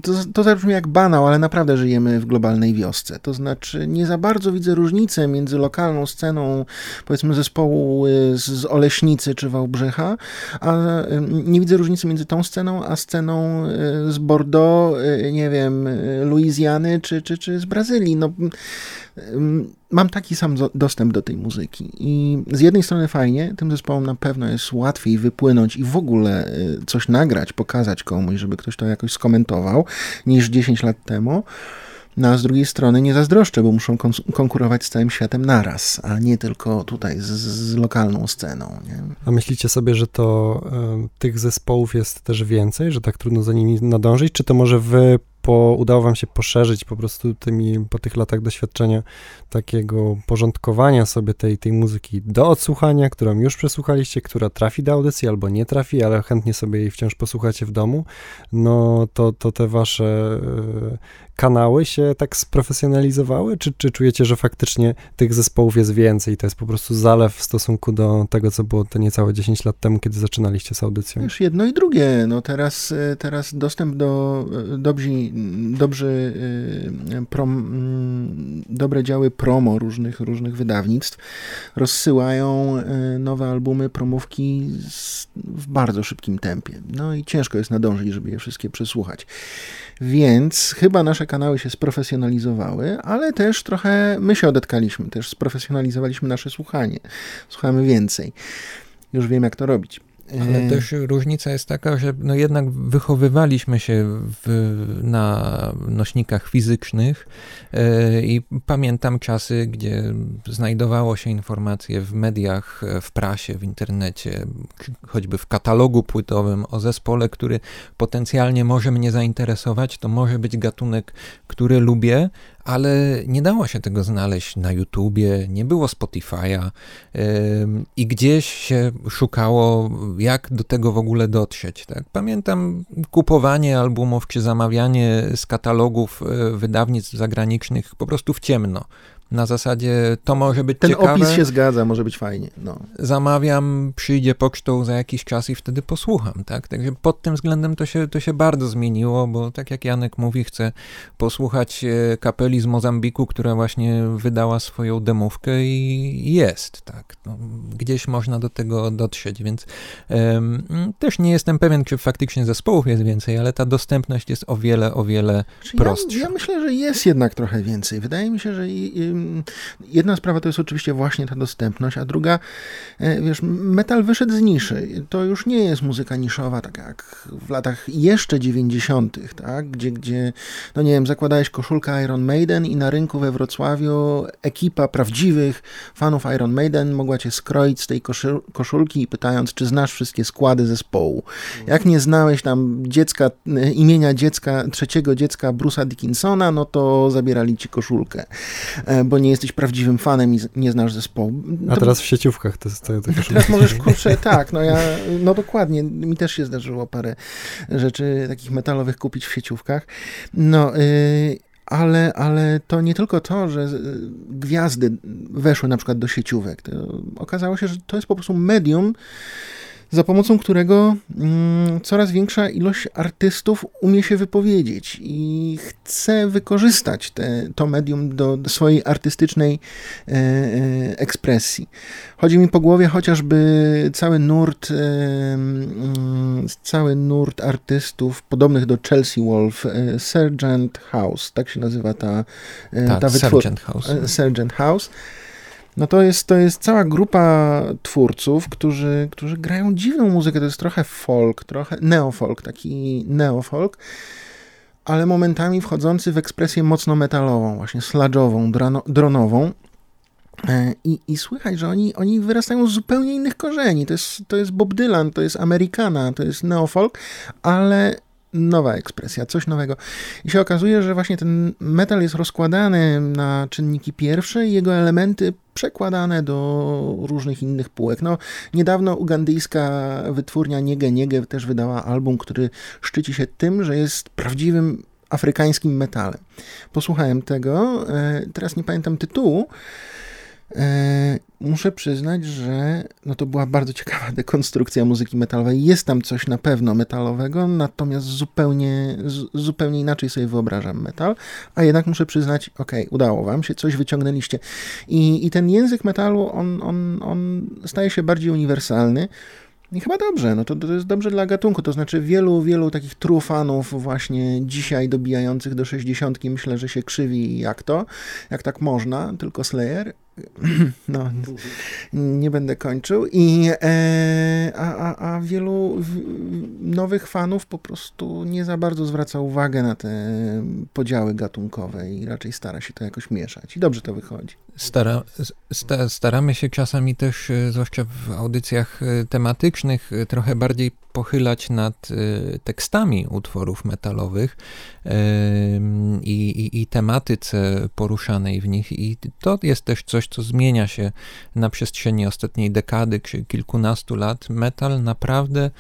Speaker 2: to, to zabrzmi jak banał, ale naprawdę żyjemy w globalnej wiosce. To znaczy, nie za bardzo widzę różnicę między lokalną sceną, powiedzmy, zespołu y, z Oleśnicy czy Wałbrzycha, a y, nie widzę różnicy między tą sceną, a sceną y, z Bordeaux, nie wiem, Luizjany czy, czy, czy z Brazylii. No, mam taki sam dostęp do tej muzyki i z jednej strony fajnie, tym zespołom na pewno jest łatwiej wypłynąć i w ogóle y, coś nagrać, pokazać komuś, żeby ktoś to jakoś skomentował, niż 10 lat temu. No a z drugiej strony nie zazdroszczę, bo muszą konkurować z całym światem naraz, a nie tylko tutaj z, z lokalną sceną. Nie?
Speaker 1: A myślicie sobie, że to y, tych zespołów jest też więcej, że tak trudno za nimi nadążyć? Czy to może wy po, udało wam się poszerzyć po prostu tymi, po tych latach doświadczenia takiego porządkowania sobie tej, tej muzyki do odsłuchania, którą już przesłuchaliście, która trafi do audycji albo nie trafi, ale chętnie sobie jej wciąż posłuchacie w domu, no to, to te wasze kanały się tak sprofesjonalizowały? Czy, czy czujecie, że faktycznie tych zespołów jest więcej to jest po prostu zalew w stosunku do tego, co było te niecałe 10 lat temu, kiedy zaczynaliście z audycją?
Speaker 2: Już jedno i drugie. No teraz, e, teraz dostęp do e, dobrzy, dobrzy, e, prom, mm, dobre działy promo różnych, różnych wydawnictw rozsyłają nowe albumy, promówki w bardzo szybkim tempie. No i ciężko jest nadążyć, żeby je wszystkie przesłuchać. Więc chyba nasza kanały się sprofesjonalizowały, ale też trochę my się odetkaliśmy, też sprofesjonalizowaliśmy nasze słuchanie. Słuchamy więcej. Już wiem, jak to robić.
Speaker 3: Ale e, też różnica jest taka, że no jednak wychowywaliśmy się w, na nośnikach fizycznych e, i pamiętam czasy, gdzie znajdowało się informacje w mediach, w prasie, w internecie, choćby w katalogu płytowym o zespole, który potencjalnie może mnie zainteresować. To może być gatunek, który lubię, ale nie dało się tego znaleźć na YouTubie, nie było Spotify'a i gdzieś się szukało, jak do tego w ogóle dotrzeć. Tak? Pamiętam kupowanie albumów czy zamawianie z katalogów e, wydawnictw zagranicznych po prostu w ciemno na zasadzie to może być
Speaker 2: Ten
Speaker 3: ciekawe.
Speaker 2: Opis się zgadza, może być fajnie. No.
Speaker 3: Zamawiam, przyjdzie pocztą za jakiś czas i wtedy posłucham, tak? Także pod tym względem to się, to się bardzo zmieniło, bo tak jak Janek mówi, chcę posłuchać e, kapeli z Mozambiku, która właśnie wydała swoją demówkę i jest, tak? No, gdzieś można do tego dotrzeć, więc um, też nie jestem pewien, czy faktycznie zespołów jest więcej, ale ta dostępność jest o wiele, o wiele prostsza.
Speaker 2: Ja, ja myślę, że jest jednak trochę więcej. Wydaje mi się, że jedna sprawa to jest oczywiście właśnie ta dostępność, a druga, e, wiesz, metal wyszedł z niszy. To już nie jest muzyka niszowa, tak jak w latach jeszcze 90., tak? Gdzie, gdzie, no nie wiem, zakładałeś koszulkę Iron Maiden i na rynku we Wrocławiu ekipa prawdziwych fanów Iron Maiden mogła cię skroić z tej koszulki i pytając, czy znasz wszystkie składy zespołu. Jak nie znałeś tam dziecka, e, imienia dziecka, trzeciego dziecka Bruce'a Dickinsona, no to zabierali ci koszulkę. Bo nie jesteś prawdziwym fanem i nie znasz zespołu.
Speaker 1: To... A teraz w sieciówkach to jest to, to
Speaker 2: Teraz możesz, kurczę, tak, no ja, no dokładnie, mi też się zdarzyło parę rzeczy takich metalowych kupić w sieciówkach. No, yy, ale, ale to nie tylko to, że gwiazdy weszły na przykład do sieciówek. To okazało się, że to jest po prostu medium, za pomocą którego mm, coraz większa ilość artystów umie się wypowiedzieć i chce wykorzystać te, to medium do, do swojej artystycznej e, e, ekspresji. Chodzi mi po głowie chociażby cały nurt, e, mm, cały nurt artystów podobnych do Chelsea Wolf, e, Sergeant House, tak się nazywa ta,
Speaker 3: e, tak, ta wytwórnia. Sergeant House.
Speaker 2: E, Sergeant House no to jest, to jest cała grupa twórców, którzy, którzy grają dziwną muzykę. To jest trochę folk, trochę neofolk, taki neofolk, ale momentami wchodzący w ekspresję mocno metalową, właśnie sludge'ową, dronową. E, I, I słychać, że oni, oni wyrastają z zupełnie innych korzeni. To jest, to jest Bob Dylan, to jest Amerykana, to jest neofolk, ale nowa ekspresja, coś nowego. I się okazuje, że właśnie ten metal jest rozkładany na czynniki pierwsze i jego elementy przekładane do różnych innych półek. No, niedawno ugandyjska wytwórnia Niege Niege też wydała album, który szczyci się tym, że jest prawdziwym afrykańskim metalem. Posłuchałem tego, e, teraz nie pamiętam tytułu, muszę przyznać, że no to była bardzo ciekawa dekonstrukcja muzyki metalowej. Jest tam coś na pewno metalowego, natomiast zupełnie, zupełnie inaczej sobie wyobrażam metal, a jednak muszę przyznać, ok, udało wam się, coś wyciągnęliście. I, i ten język metalu, on, on, on staje się bardziej uniwersalny. I chyba dobrze, no to, to jest dobrze dla gatunku, to znaczy wielu, wielu takich trufanów właśnie dzisiaj dobijających do 60 myślę, że się krzywi jak to, jak tak można, tylko Slayer, no, nie będę kończył. I, e, a, a, a wielu nowych fanów po prostu nie za bardzo zwraca uwagę na te podziały gatunkowe i raczej stara się to jakoś mieszać. I dobrze to wychodzi.
Speaker 3: Stara, sta, staramy się czasami też, e, zwłaszcza w audycjach e, tematycznych, e, trochę bardziej pochylać nad tekstami utworów metalowych i, i, i tematyce poruszanej w nich. I to jest też coś, co zmienia się na przestrzeni ostatniej dekady kilkunastu lat. Metal naprawdę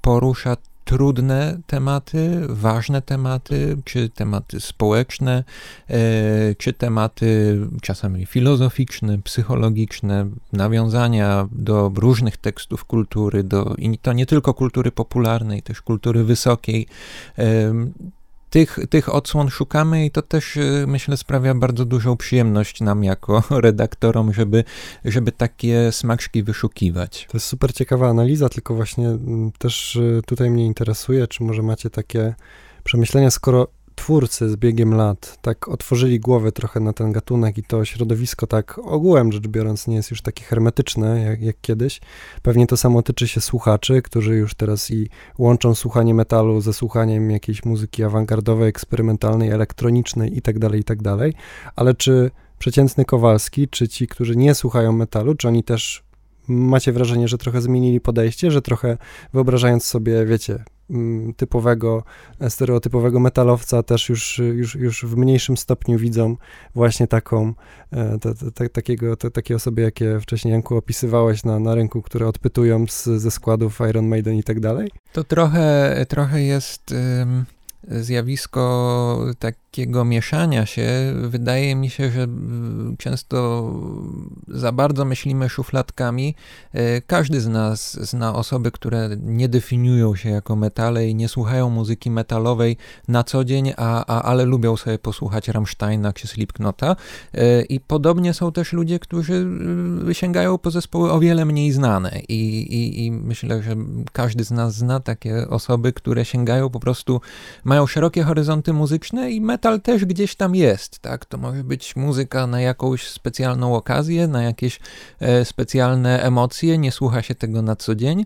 Speaker 3: porusza trudne tematy, ważne tematy, czy tematy społeczne, e, czy tematy czasami filozoficzne, psychologiczne, nawiązania do różnych tekstów kultury, do, i to nie tylko kultury popularnej, też kultury wysokiej tych, tych odsłon szukamy i to też y, myślę sprawia bardzo dużą przyjemność nam jako redaktorom, żeby, żeby takie smaczki wyszukiwać.
Speaker 1: To jest super ciekawa analiza, tylko właśnie mm, też y, tutaj mnie interesuje, czy może macie takie przemyślenia, skoro twórcy z biegiem lat tak otworzyli głowę trochę na ten gatunek i to środowisko tak ogółem rzecz biorąc nie jest już takie hermetyczne jak, jak kiedyś. Pewnie to samo tyczy się słuchaczy, którzy już teraz i łączą słuchanie metalu ze słuchaniem jakiejś muzyki awangardowej, eksperymentalnej, elektronicznej itd., tak itd. Tak Ale czy przeciętny Kowalski, czy ci, którzy nie słuchają metalu, czy oni też macie wrażenie, że trochę zmienili podejście, że trochę wyobrażając sobie, wiecie, mm, typowego, stereotypowego metalowca też już, już, już w mniejszym stopniu widzą właśnie taką, e, takiego, te, takie osoby, jakie wcześniej Janku opisywałeś na, na rynku, które odpytują z, ze składów Iron Maiden i tak dalej?
Speaker 3: To trochę, trochę jest zjawisko takiego mieszania się, wydaje mi się, że często za bardzo myślimy szufladkami. E, każdy z nas zna osoby, które nie definiują się jako metale i nie słuchają muzyki metalowej na co dzień, a, a, ale lubią sobie posłuchać Rammsteina czy Slipknota. E, I podobnie są też ludzie, którzy e, sięgają po zespoły o wiele mniej znane. I, i, I myślę, że każdy z nas zna takie osoby, które sięgają po prostu, mają szerokie horyzonty muzyczne i metal też gdzieś tam jest, tak? To może być muzyka na jakąś specjalną okazję, na jakieś e, specjalne emocje, nie słucha się tego na co dzień.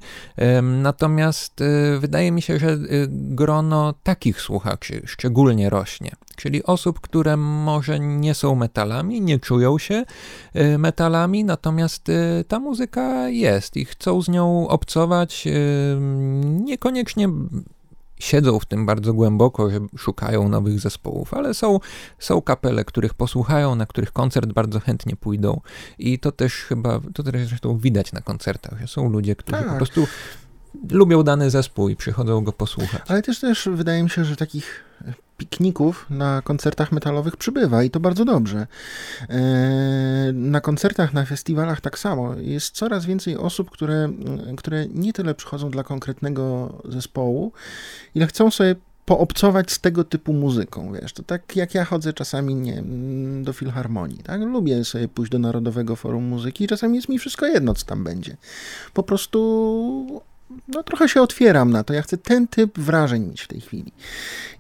Speaker 3: Natomiast e, wydaje mi się, że e, grono takich słuchaczy szczególnie rośnie. Czyli osób, które może nie są metalami, nie czują się metalami, natomiast ta muzyka jest i chcą z nią obcować, niekoniecznie siedzą w tym bardzo głęboko, że szukają nowych zespołów, ale są, są kapele, których posłuchają, na których koncert bardzo chętnie pójdą i to też chyba, to też zresztą widać na koncertach, że są ludzie, którzy tak. po prostu lubią dany zespół i przychodzą go posłuchać.
Speaker 2: Ale też też wydaje mi się, że takich pikników na koncertach metalowych przybywa i to bardzo dobrze. E, na koncertach, na festiwalach tak samo. Jest coraz więcej osób, które, które nie tyle przychodzą dla konkretnego zespołu, ile chcą sobie poobcować z tego typu muzyką, wiesz, to tak jak ja chodzę czasami, nie do filharmonii, tak, lubię sobie pójść do Narodowego Forum Muzyki i czasami jest mi wszystko jedno, co tam będzie. Po prostu no trochę się otwieram na to. Ja chcę ten typ wrażeń mieć w tej chwili.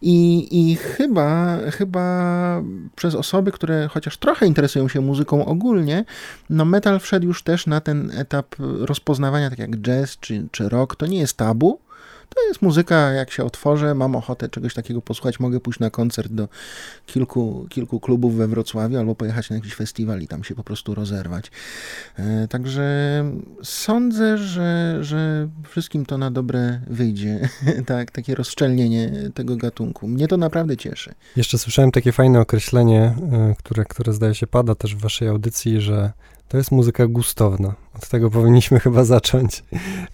Speaker 2: I, i chyba, chyba przez osoby, które chociaż trochę interesują się muzyką ogólnie, no metal wszedł już też na ten etap rozpoznawania, tak jak jazz czy, czy rock. To nie jest tabu to jest muzyka, jak się otworzę, mam ochotę czegoś takiego posłuchać, mogę pójść na koncert do kilku, kilku klubów we Wrocławiu albo pojechać na jakiś festiwal i tam się po prostu rozerwać. E, także sądzę, że, że wszystkim to na dobre wyjdzie, tak, takie rozszczelnienie tego gatunku. Mnie to naprawdę cieszy.
Speaker 1: Jeszcze słyszałem takie fajne określenie, e, które, które zdaje się pada też w waszej audycji, że to jest muzyka gustowna. Od tego powinniśmy chyba zacząć.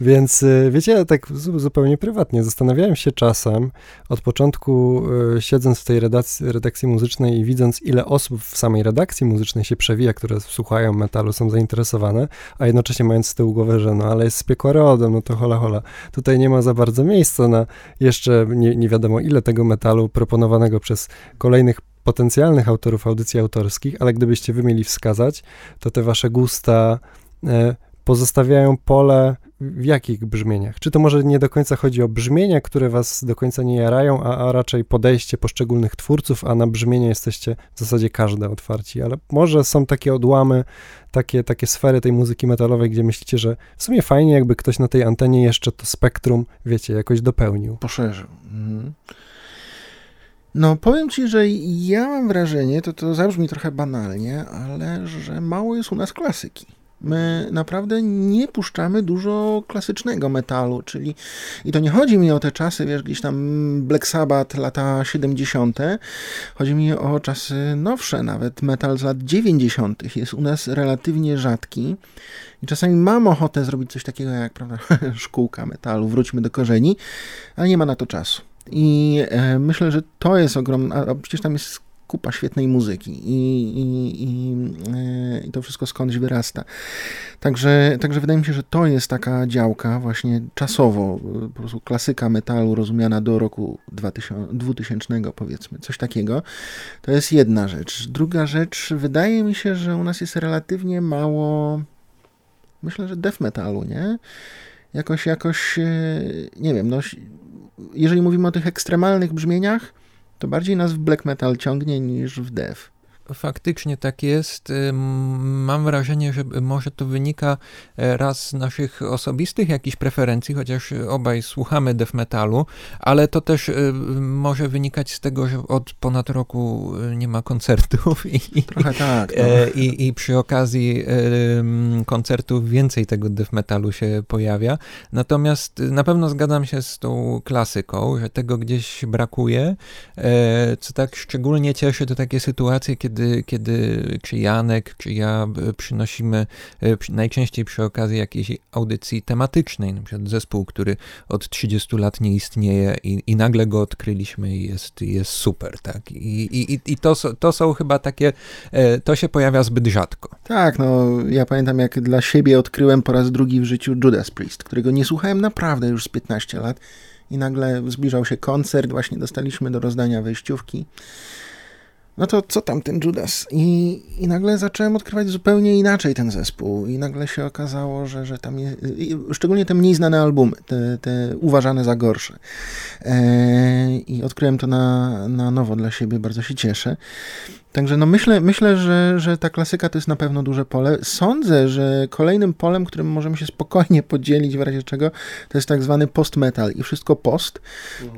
Speaker 1: Więc y, wiecie, tak zupełnie prywatnie zastanawiałem się czasem, od początku y, siedząc w tej redakcji, redakcji muzycznej i widząc, ile osób w samej redakcji muzycznej się przewija, które słuchają metalu, są zainteresowane, a jednocześnie mając z tyłu głowę, że no ale jest z piekorodem, no to hola hola. Tutaj nie ma za bardzo miejsca na jeszcze nie, nie wiadomo ile tego metalu proponowanego przez kolejnych potencjalnych autorów audycji autorskich, ale gdybyście wy mieli wskazać, to te wasze gusta e, pozostawiają pole w jakich brzmieniach? Czy to może nie do końca chodzi o brzmienia, które was do końca nie jarają, a, a raczej podejście poszczególnych twórców, a na brzmienie jesteście w zasadzie każde otwarci, ale może są takie odłamy, takie, takie sfery tej muzyki metalowej, gdzie myślicie, że w sumie fajnie, jakby ktoś na tej antenie jeszcze to spektrum, wiecie, jakoś dopełnił.
Speaker 2: Poszerzył. Mhm. No, powiem ci, że ja mam wrażenie, to, to zabrzmi trochę banalnie, ale że mało jest u nas klasyki. My naprawdę nie puszczamy dużo klasycznego metalu, czyli i to nie chodzi mi o te czasy, wiesz, gdzieś tam Black Sabbath, lata 70. Chodzi mi o czasy nowsze, nawet metal z lat 90. jest u nas relatywnie rzadki. I czasami mam ochotę zrobić coś takiego jak, prawda, szkółka metalu, wróćmy do korzeni, ale nie ma na to czasu. I e, myślę, że to jest ogromna, a przecież tam jest kupa świetnej muzyki i, i, i, e, i, to wszystko skądś wyrasta. Także, także wydaje mi się, że to jest taka działka właśnie czasowo, po prostu klasyka metalu rozumiana do roku 2000, 2000 powiedzmy, coś takiego. To jest jedna rzecz. Druga rzecz, wydaje mi się, że u nas jest relatywnie mało, myślę, że death metalu, nie? Jakoś, jakoś, e, nie wiem, no jeżeli mówimy o tych ekstremalnych brzmieniach, To bardziej nas w black metal ciągnie niż w death.
Speaker 3: Faktycznie tak jest. Mam wrażenie, że może to wynika e, raz z naszych osobistych jakichś preferencji, chociaż obaj słuchamy death metalu, ale to też e, może wynikać z tego, że od ponad roku e, nie ma koncertów
Speaker 2: i, Trochę tak,
Speaker 3: no. i, i przy okazji koncertów więcej tego death metalu się pojawia. Natomiast na pewno zgadzam się z tą klasyką, że tego gdzieś brakuje. Co tak szczególnie cieszy, to takie sytuacje, kiedy kiedy, kiedy czy Janek, czy ja e, przynosimy e, najczęściej przy okazji jakiejś audycji tematycznej, na przykład zespół, który od 30 lat nie istnieje i, i nagle go odkryliśmy i jest, jest super, tak? I, i, i to, to są chyba takie, e, to się pojawia zbyt rzadko.
Speaker 2: Tak, no ja pamiętam jak dla siebie odkryłem po raz drugi w życiu Judas Priest, którego nie słuchałem naprawdę już z 15 lat i nagle zbliżał się koncert, właśnie dostaliśmy do rozdania wejściówki no to co tam ten Judas? I, I nagle zacząłem odkrywać zupełnie inaczej ten zespół. I nagle się okazało, że, że tam jest, szczególnie te mniej znane albumy, te, te uważane za gorsze. E, I odkryłem to na, na nowo dla siebie, bardzo się cieszę. Także no myślę, myślę że, że ta klasyka to jest na pewno duże pole. Sądzę, że kolejnym polem, którym możemy się spokojnie podzielić w razie czego, to jest tak zwany post-metal i wszystko post.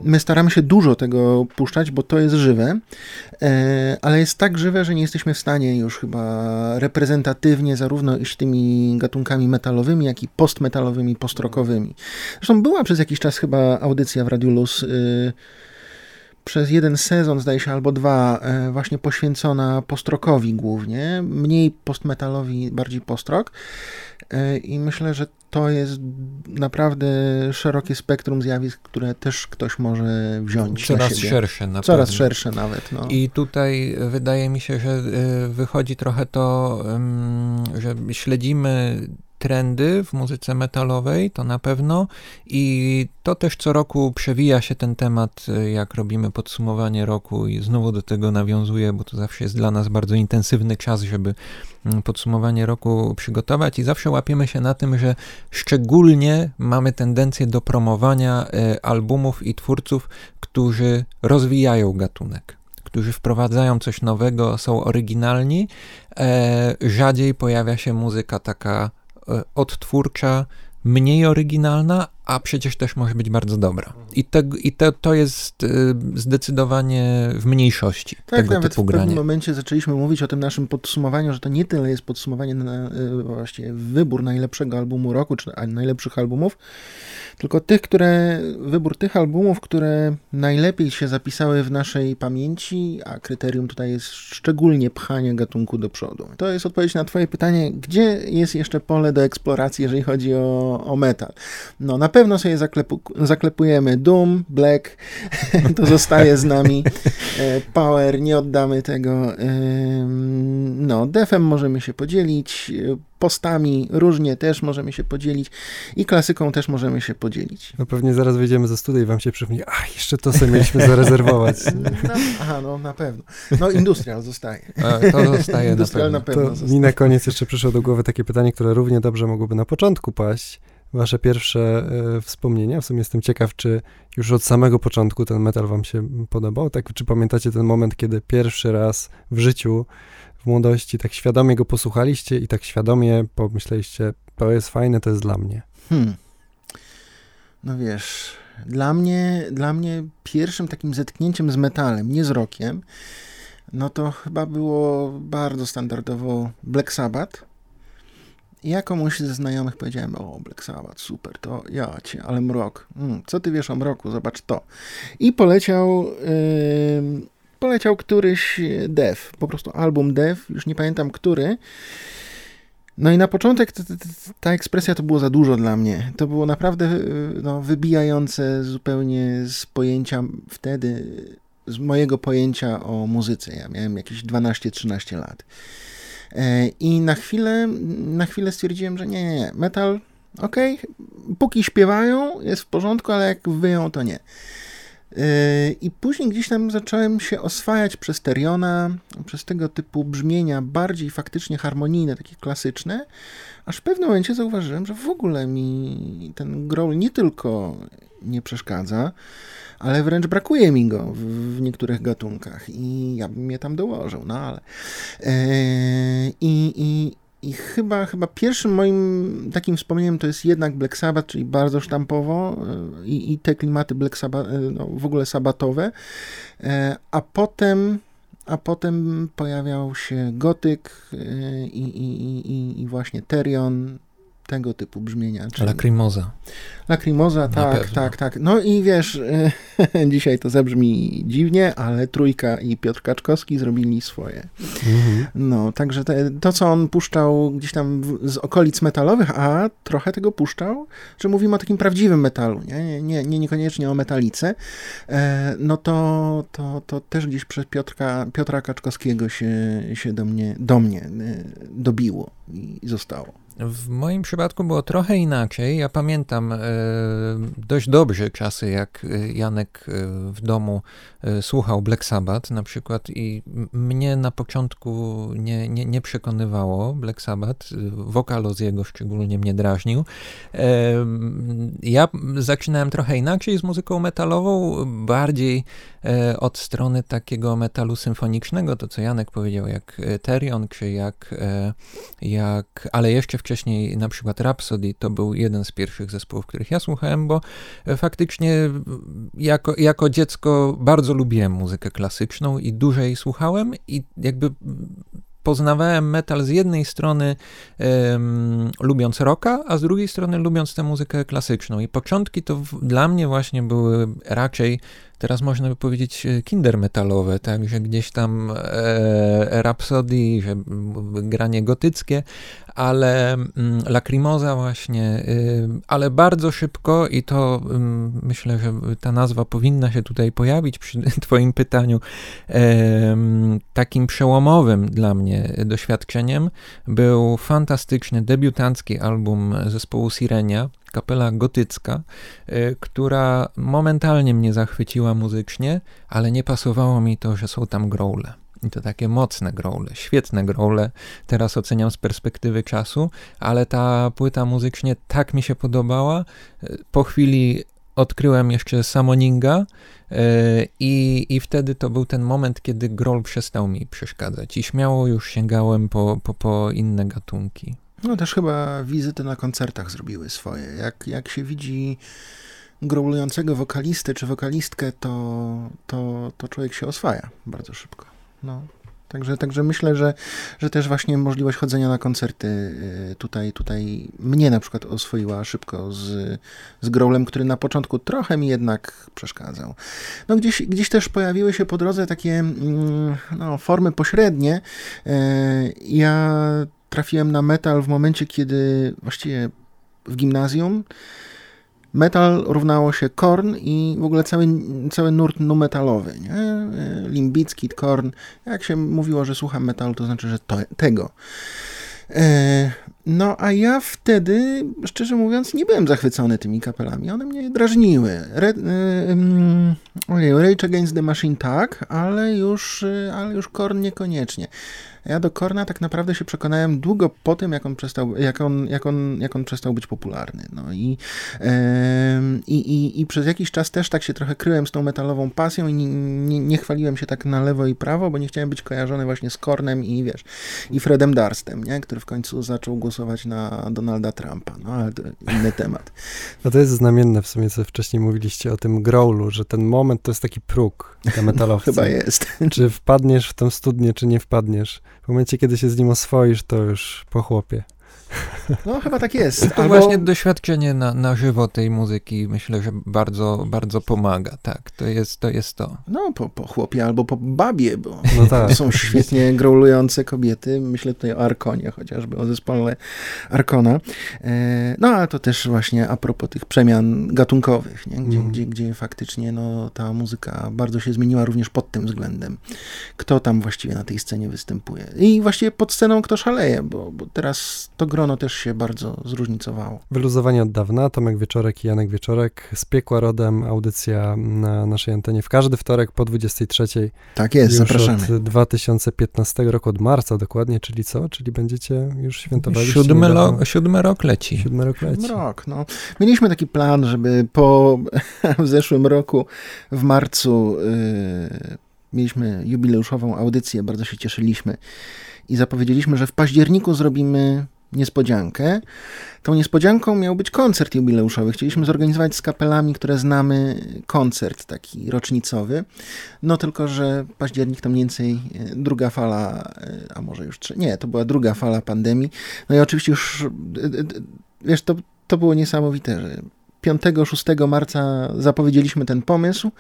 Speaker 2: My staramy się dużo tego puszczać, bo to jest żywe, e, ale jest tak żywe, że nie jesteśmy w stanie już chyba reprezentatywnie zarówno iść tymi gatunkami metalowymi, jak i postmetalowymi, postrokowymi. Zresztą była przez jakiś czas chyba audycja w Radiu Luz, y, przez jeden sezon, zdaje się, albo dwa, e, właśnie poświęcona postrokowi głównie, mniej postmetalowi, bardziej postrok. E, I myślę, że to jest naprawdę szerokie spektrum zjawisk, które też ktoś może wziąć.
Speaker 3: Coraz szersze
Speaker 2: na Coraz pewno. szersze nawet. No.
Speaker 3: I tutaj wydaje mi się, że e, wychodzi trochę to, że śledzimy trendy w muzyce metalowej, to na pewno. I to też co roku przewija się ten temat, jak robimy podsumowanie roku, i znowu do tego nawiązuję, bo to zawsze jest dla nas bardzo intensywny czas, żeby mm, podsumowanie roku przygotować, i zawsze łapiemy się na tym, że szczególnie mamy tendencję do promowania e, albumów i twórców, którzy rozwijają gatunek którzy wprowadzają coś nowego, są oryginalni. E, rzadziej pojawia się muzyka taka odtwórcza, mniej oryginalna, a przecież też może być bardzo dobra. I, te, i te, to jest e, zdecydowanie w mniejszości tak, tego
Speaker 2: nawet
Speaker 3: typu
Speaker 2: w pewnym momencie zaczęliśmy mówić o tym naszym podsumowaniu, że to nie tyle jest podsumowanie na e, właśnie wybór najlepszego albumu roku, czy najlepszych albumów, tylko tych, które, wybór tych albumów, które najlepiej się zapisały w naszej pamięci, a kryterium tutaj jest szczególnie pchanie gatunku do przodu. To jest odpowiedź na Twoje pytanie, gdzie jest jeszcze pole do eksploracji, jeżeli chodzi o, o metal. No, na pewno sobie zaklepu, zaklepujemy Doom, Black, to zostaje z nami. E, Power, nie oddamy tego. No, Defem możemy się podzielić postami różnie też możemy się podzielić i klasyką też możemy się podzielić.
Speaker 1: No pewnie zaraz wyjdziemy ze studia i wam się przypomni, a jeszcze to sobie mieliśmy zarezerwować.
Speaker 2: No, aha, no na pewno. No industrial zostaje.
Speaker 3: A, to zostaje
Speaker 2: industrial na pewno, na
Speaker 1: pewno Mi na koniec jeszcze przyszło do głowy takie pytanie, które równie dobrze mogłoby na początku paść. Wasze pierwsze y, wspomnienia. W sumie jestem ciekaw, czy już od samego początku ten metal wam się podobał. Tak, czy pamiętacie ten moment, kiedy pierwszy raz w życiu w młodości tak świadomie go posłuchaliście i tak świadomie pomyśleliście, to jest fajne, to jest dla mnie? Hmm.
Speaker 2: No wiesz, dla mnie, dla mnie pierwszym takim zetknięciem z metalem, nie z rokiem, no to chyba było bardzo standardowo Black Sabbath. Ja komuś ze znajomych powiedziałem, o Black Sabbath, super, to ja cię, ale mrok. Hmm, co ty wiesz o mroku? Zobacz to. I poleciał... Yy, poleciał któryś dev, po prostu album dev, już nie pamiętam który. No i na początek ta, ta, ta, ekspresja to było za dużo dla mnie. To było naprawdę y, no, wybijające zupełnie z pojęcia wtedy, z mojego pojęcia o muzyce. Ja miałem jakieś 12-13 lat. E, I na chwilę, na chwilę stwierdziłem, że nie, nie, nie. metal, okej, okay, póki śpiewają, jest w porządku, ale jak wyją, to nie. Yy, I później gdzieś tam zacząłem się oswajać przez Teriona, przez tego typu brzmienia bardziej faktycznie harmonijne, takie klasyczne, aż w pewnym momencie zauważyłem, że w ogóle mi ten growl nie tylko nie przeszkadza, ale wręcz brakuje mi go w, w niektórych gatunkach i ja bym je tam dołożył, no ale... E, I, i, i chyba, chyba pierwszym moim takim wspomnieniem to jest jednak Black Sabbath, czyli bardzo sztampowo e, i, i te klimaty Black Sabbath, e, no, w ogóle sabatowe, a potem a potem pojawiał się gotyk i, i, i, i właśnie Terion, tego typu brzmienia.
Speaker 3: Czyli... Lacrimosa.
Speaker 2: Lacrimosa, tak, tak, tak. No i wiesz, dzisiaj to zabrzmi dziwnie, ale Trójka i Piotr Kaczkowski zrobili swoje. Mhm. No, także te, to, co on puszczał gdzieś tam w, z okolic metalowych, a trochę tego puszczał, że mówimy o takim prawdziwym metalu, nie, nie, nie niekoniecznie o metalice, e, no to, to, to też gdzieś przez Piotrka, Piotra Kaczkowskiego się, się do mnie, do mnie e, dobiło i zostało.
Speaker 3: W moim przypadku było trochę inaczej. Ja pamiętam e, dość dobrze czasy, jak e, Janek e, w domu słuchał Black Sabbath na przykład i mnie na początku nie, nie, nie przekonywało Black Sabbath. Wokal jego szczególnie mnie drażnił. Ja zaczynałem trochę inaczej z muzyką metalową, bardziej od strony takiego metalu symfonicznego, to co Janek powiedział, jak Terion, czy jak, jak ale jeszcze w wcześniej na przykład Rhapsody to był jeden z pierwszych zespołów, których ja słuchałem, bo e, faktycznie jako, jako dziecko bardzo lubiłem muzykę klasyczną i dłużej słuchałem i jakby poznawałem metal z jednej strony um, lubiąc rocka, a z drugiej strony lubiąc tę muzykę klasyczną. I początki to w, dla mnie właśnie były raczej teraz można by powiedzieć e, kinder metalowe, tak, że gdzieś tam e, Rhapsody, że granie gotyckie, ale mm, Lacrimosa właśnie, y, ale bardzo szybko i to y, myślę, że ta nazwa powinna się tutaj pojawić przy twoim pytaniu, y, takim przełomowym dla mnie doświadczeniem był fantastyczny debiutancki album zespołu Sirenia, kapela gotycka, y, która momentalnie mnie zachwyciła muzycznie, ale nie pasowało mi to, że są tam growle. I to takie mocne growle, świetne growle, teraz oceniam z perspektywy czasu, ale ta płyta muzycznie tak mi się podobała. Y, po chwili odkryłem jeszcze Samoninga y, i, i wtedy to był ten moment, kiedy growl przestał mi przeszkadzać i śmiało już sięgałem po, po, po inne gatunki.
Speaker 2: No też chyba wizyty na koncertach zrobiły swoje. Jak, jak się widzi growlującego wokalistę czy wokalistkę, to, to, to człowiek się oswaja bardzo szybko. No. Także, także myślę, że, że też właśnie możliwość chodzenia na koncerty y, tutaj, tutaj mnie na przykład oswoiła szybko z, z growlem, który na początku trochę mi jednak przeszkadzał. No gdzieś, gdzieś też pojawiły się po drodze takie mm, no, formy pośrednie. Y, ja trafiłem na metal w momencie, kiedy właściwie w gimnazjum metal równało się Korn i w ogóle cały, cały nurt nu metalowy, nie? Limbicki, Korn. Jak się mówiło, że słucham metalu, to znaczy, że to, tego. No, a ja wtedy, szczerze mówiąc, nie byłem zachwycony tymi kapelami. One mnie drażniły. Red, um, ojej, Rage Against the Machine tak, ale już, e, ale już Korn niekoniecznie. Ja do Korna tak naprawdę się przekonałem długo po tym, jak on przestał, jak on, jak on, jak on przestał być popularny. No i, i, i, i przez jakiś czas też tak się trochę kryłem z tą metalową pasją i nie, nie, nie, chwaliłem się tak na lewo i prawo, bo nie chciałem być kojarzony właśnie z Kornem i wiesz, i Fredem Darstem, nie? który w końcu zaczął głosować na Donalda Trumpa. No ale to inny temat.
Speaker 1: No to jest znamienne w sumie, co wcześniej mówiliście o tym growlu, że ten moment to jest taki próg dla metalowca.
Speaker 2: Chyba jest.
Speaker 1: Czy wpadniesz w tę studnię, czy nie wpadniesz. W momencie, kiedy się z nim oswoisz, to już po chłopie.
Speaker 2: No, chyba tak jest.
Speaker 3: To Albo... właśnie doświadczenie na, na żywo tej muzyki myślę, że bardzo, bardzo pomaga, tak. To jest to. Jest to.
Speaker 2: No, po, po chłopie albo po babie, bo no tak. są świetnie growlujące kobiety. Myślę tutaj o Arkonie chociażby, o zespole Arkona. E, no, a to też właśnie a propos tych przemian gatunkowych, nie? Gdzie, mm. gdzie, gdzie faktycznie no, ta muzyka bardzo się zmieniła również pod tym względem. Kto tam właściwie na tej scenie występuje. I właściwie pod sceną kto szaleje, bo, bo teraz to grono ono też się bardzo zróżnicowało.
Speaker 1: Wyluzowanie od dawna, Tomek Wieczorek i Janek Wieczorek, z piekła rodem, audycja na naszej antenie w każdy wtorek po 23.
Speaker 2: Tak jest,
Speaker 1: już
Speaker 2: zapraszamy.
Speaker 1: od 2015 roku, od marca dokładnie, czyli co? Czyli będziecie już świętowali
Speaker 3: Siódmy, lo, siódmy rok leci.
Speaker 1: Siódmy rok leci.
Speaker 2: Siódmy rok, no. Mieliśmy taki plan, żeby po w zeszłym roku w marcu yy, mieliśmy jubileuszową audycję, bardzo się cieszyliśmy i zapowiedzieliśmy, że w październiku zrobimy niespodziankę. Tą niespodzianką miał być koncert jubileuszowy. Chcieliśmy zorganizować z kapelami, które znamy, koncert taki rocznicowy. No tylko, że październik to mniej więcej e, druga fala, e, a może już trzy, nie, to była druga fala pandemii. No i oczywiście już, e, wiesz, to, to było niesamowite, że 5-6 marca zapowiedzieliśmy ten pomysł,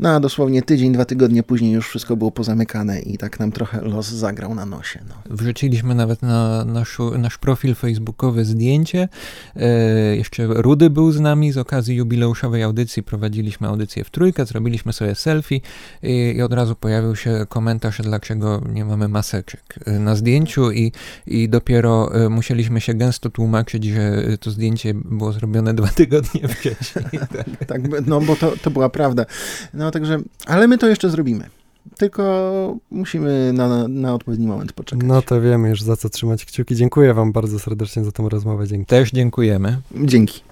Speaker 2: no a dosłownie tydzień, dwa tygodnie później już wszystko było pozamykane i tak nam trochę los zagrał na nosie. No.
Speaker 3: Wrzuciliśmy nawet na nasz, nasz profil facebookowy zdjęcie. E, jeszcze Rudy był z nami z okazji jubileuszowej audycji. Prowadziliśmy audycję w trójkę, zrobiliśmy sobie selfie i, i od razu pojawił się komentarz, dlaczego nie mamy maseczek e, na zdjęciu i, i dopiero e, musieliśmy się gęsto tłumaczyć, że to zdjęcie było zrobione dwa tygodnie nie wcześniej.
Speaker 2: Tak, tak no bo to, to była prawda. No także, ale my to jeszcze zrobimy. Tylko musimy na, na odpowiedni moment poczekać.
Speaker 1: No to wiemy już za co trzymać kciuki. Dziękuję Wam bardzo serdecznie za tą rozmowę. Dzięki.
Speaker 3: Też dziękujemy.
Speaker 2: Dzięki.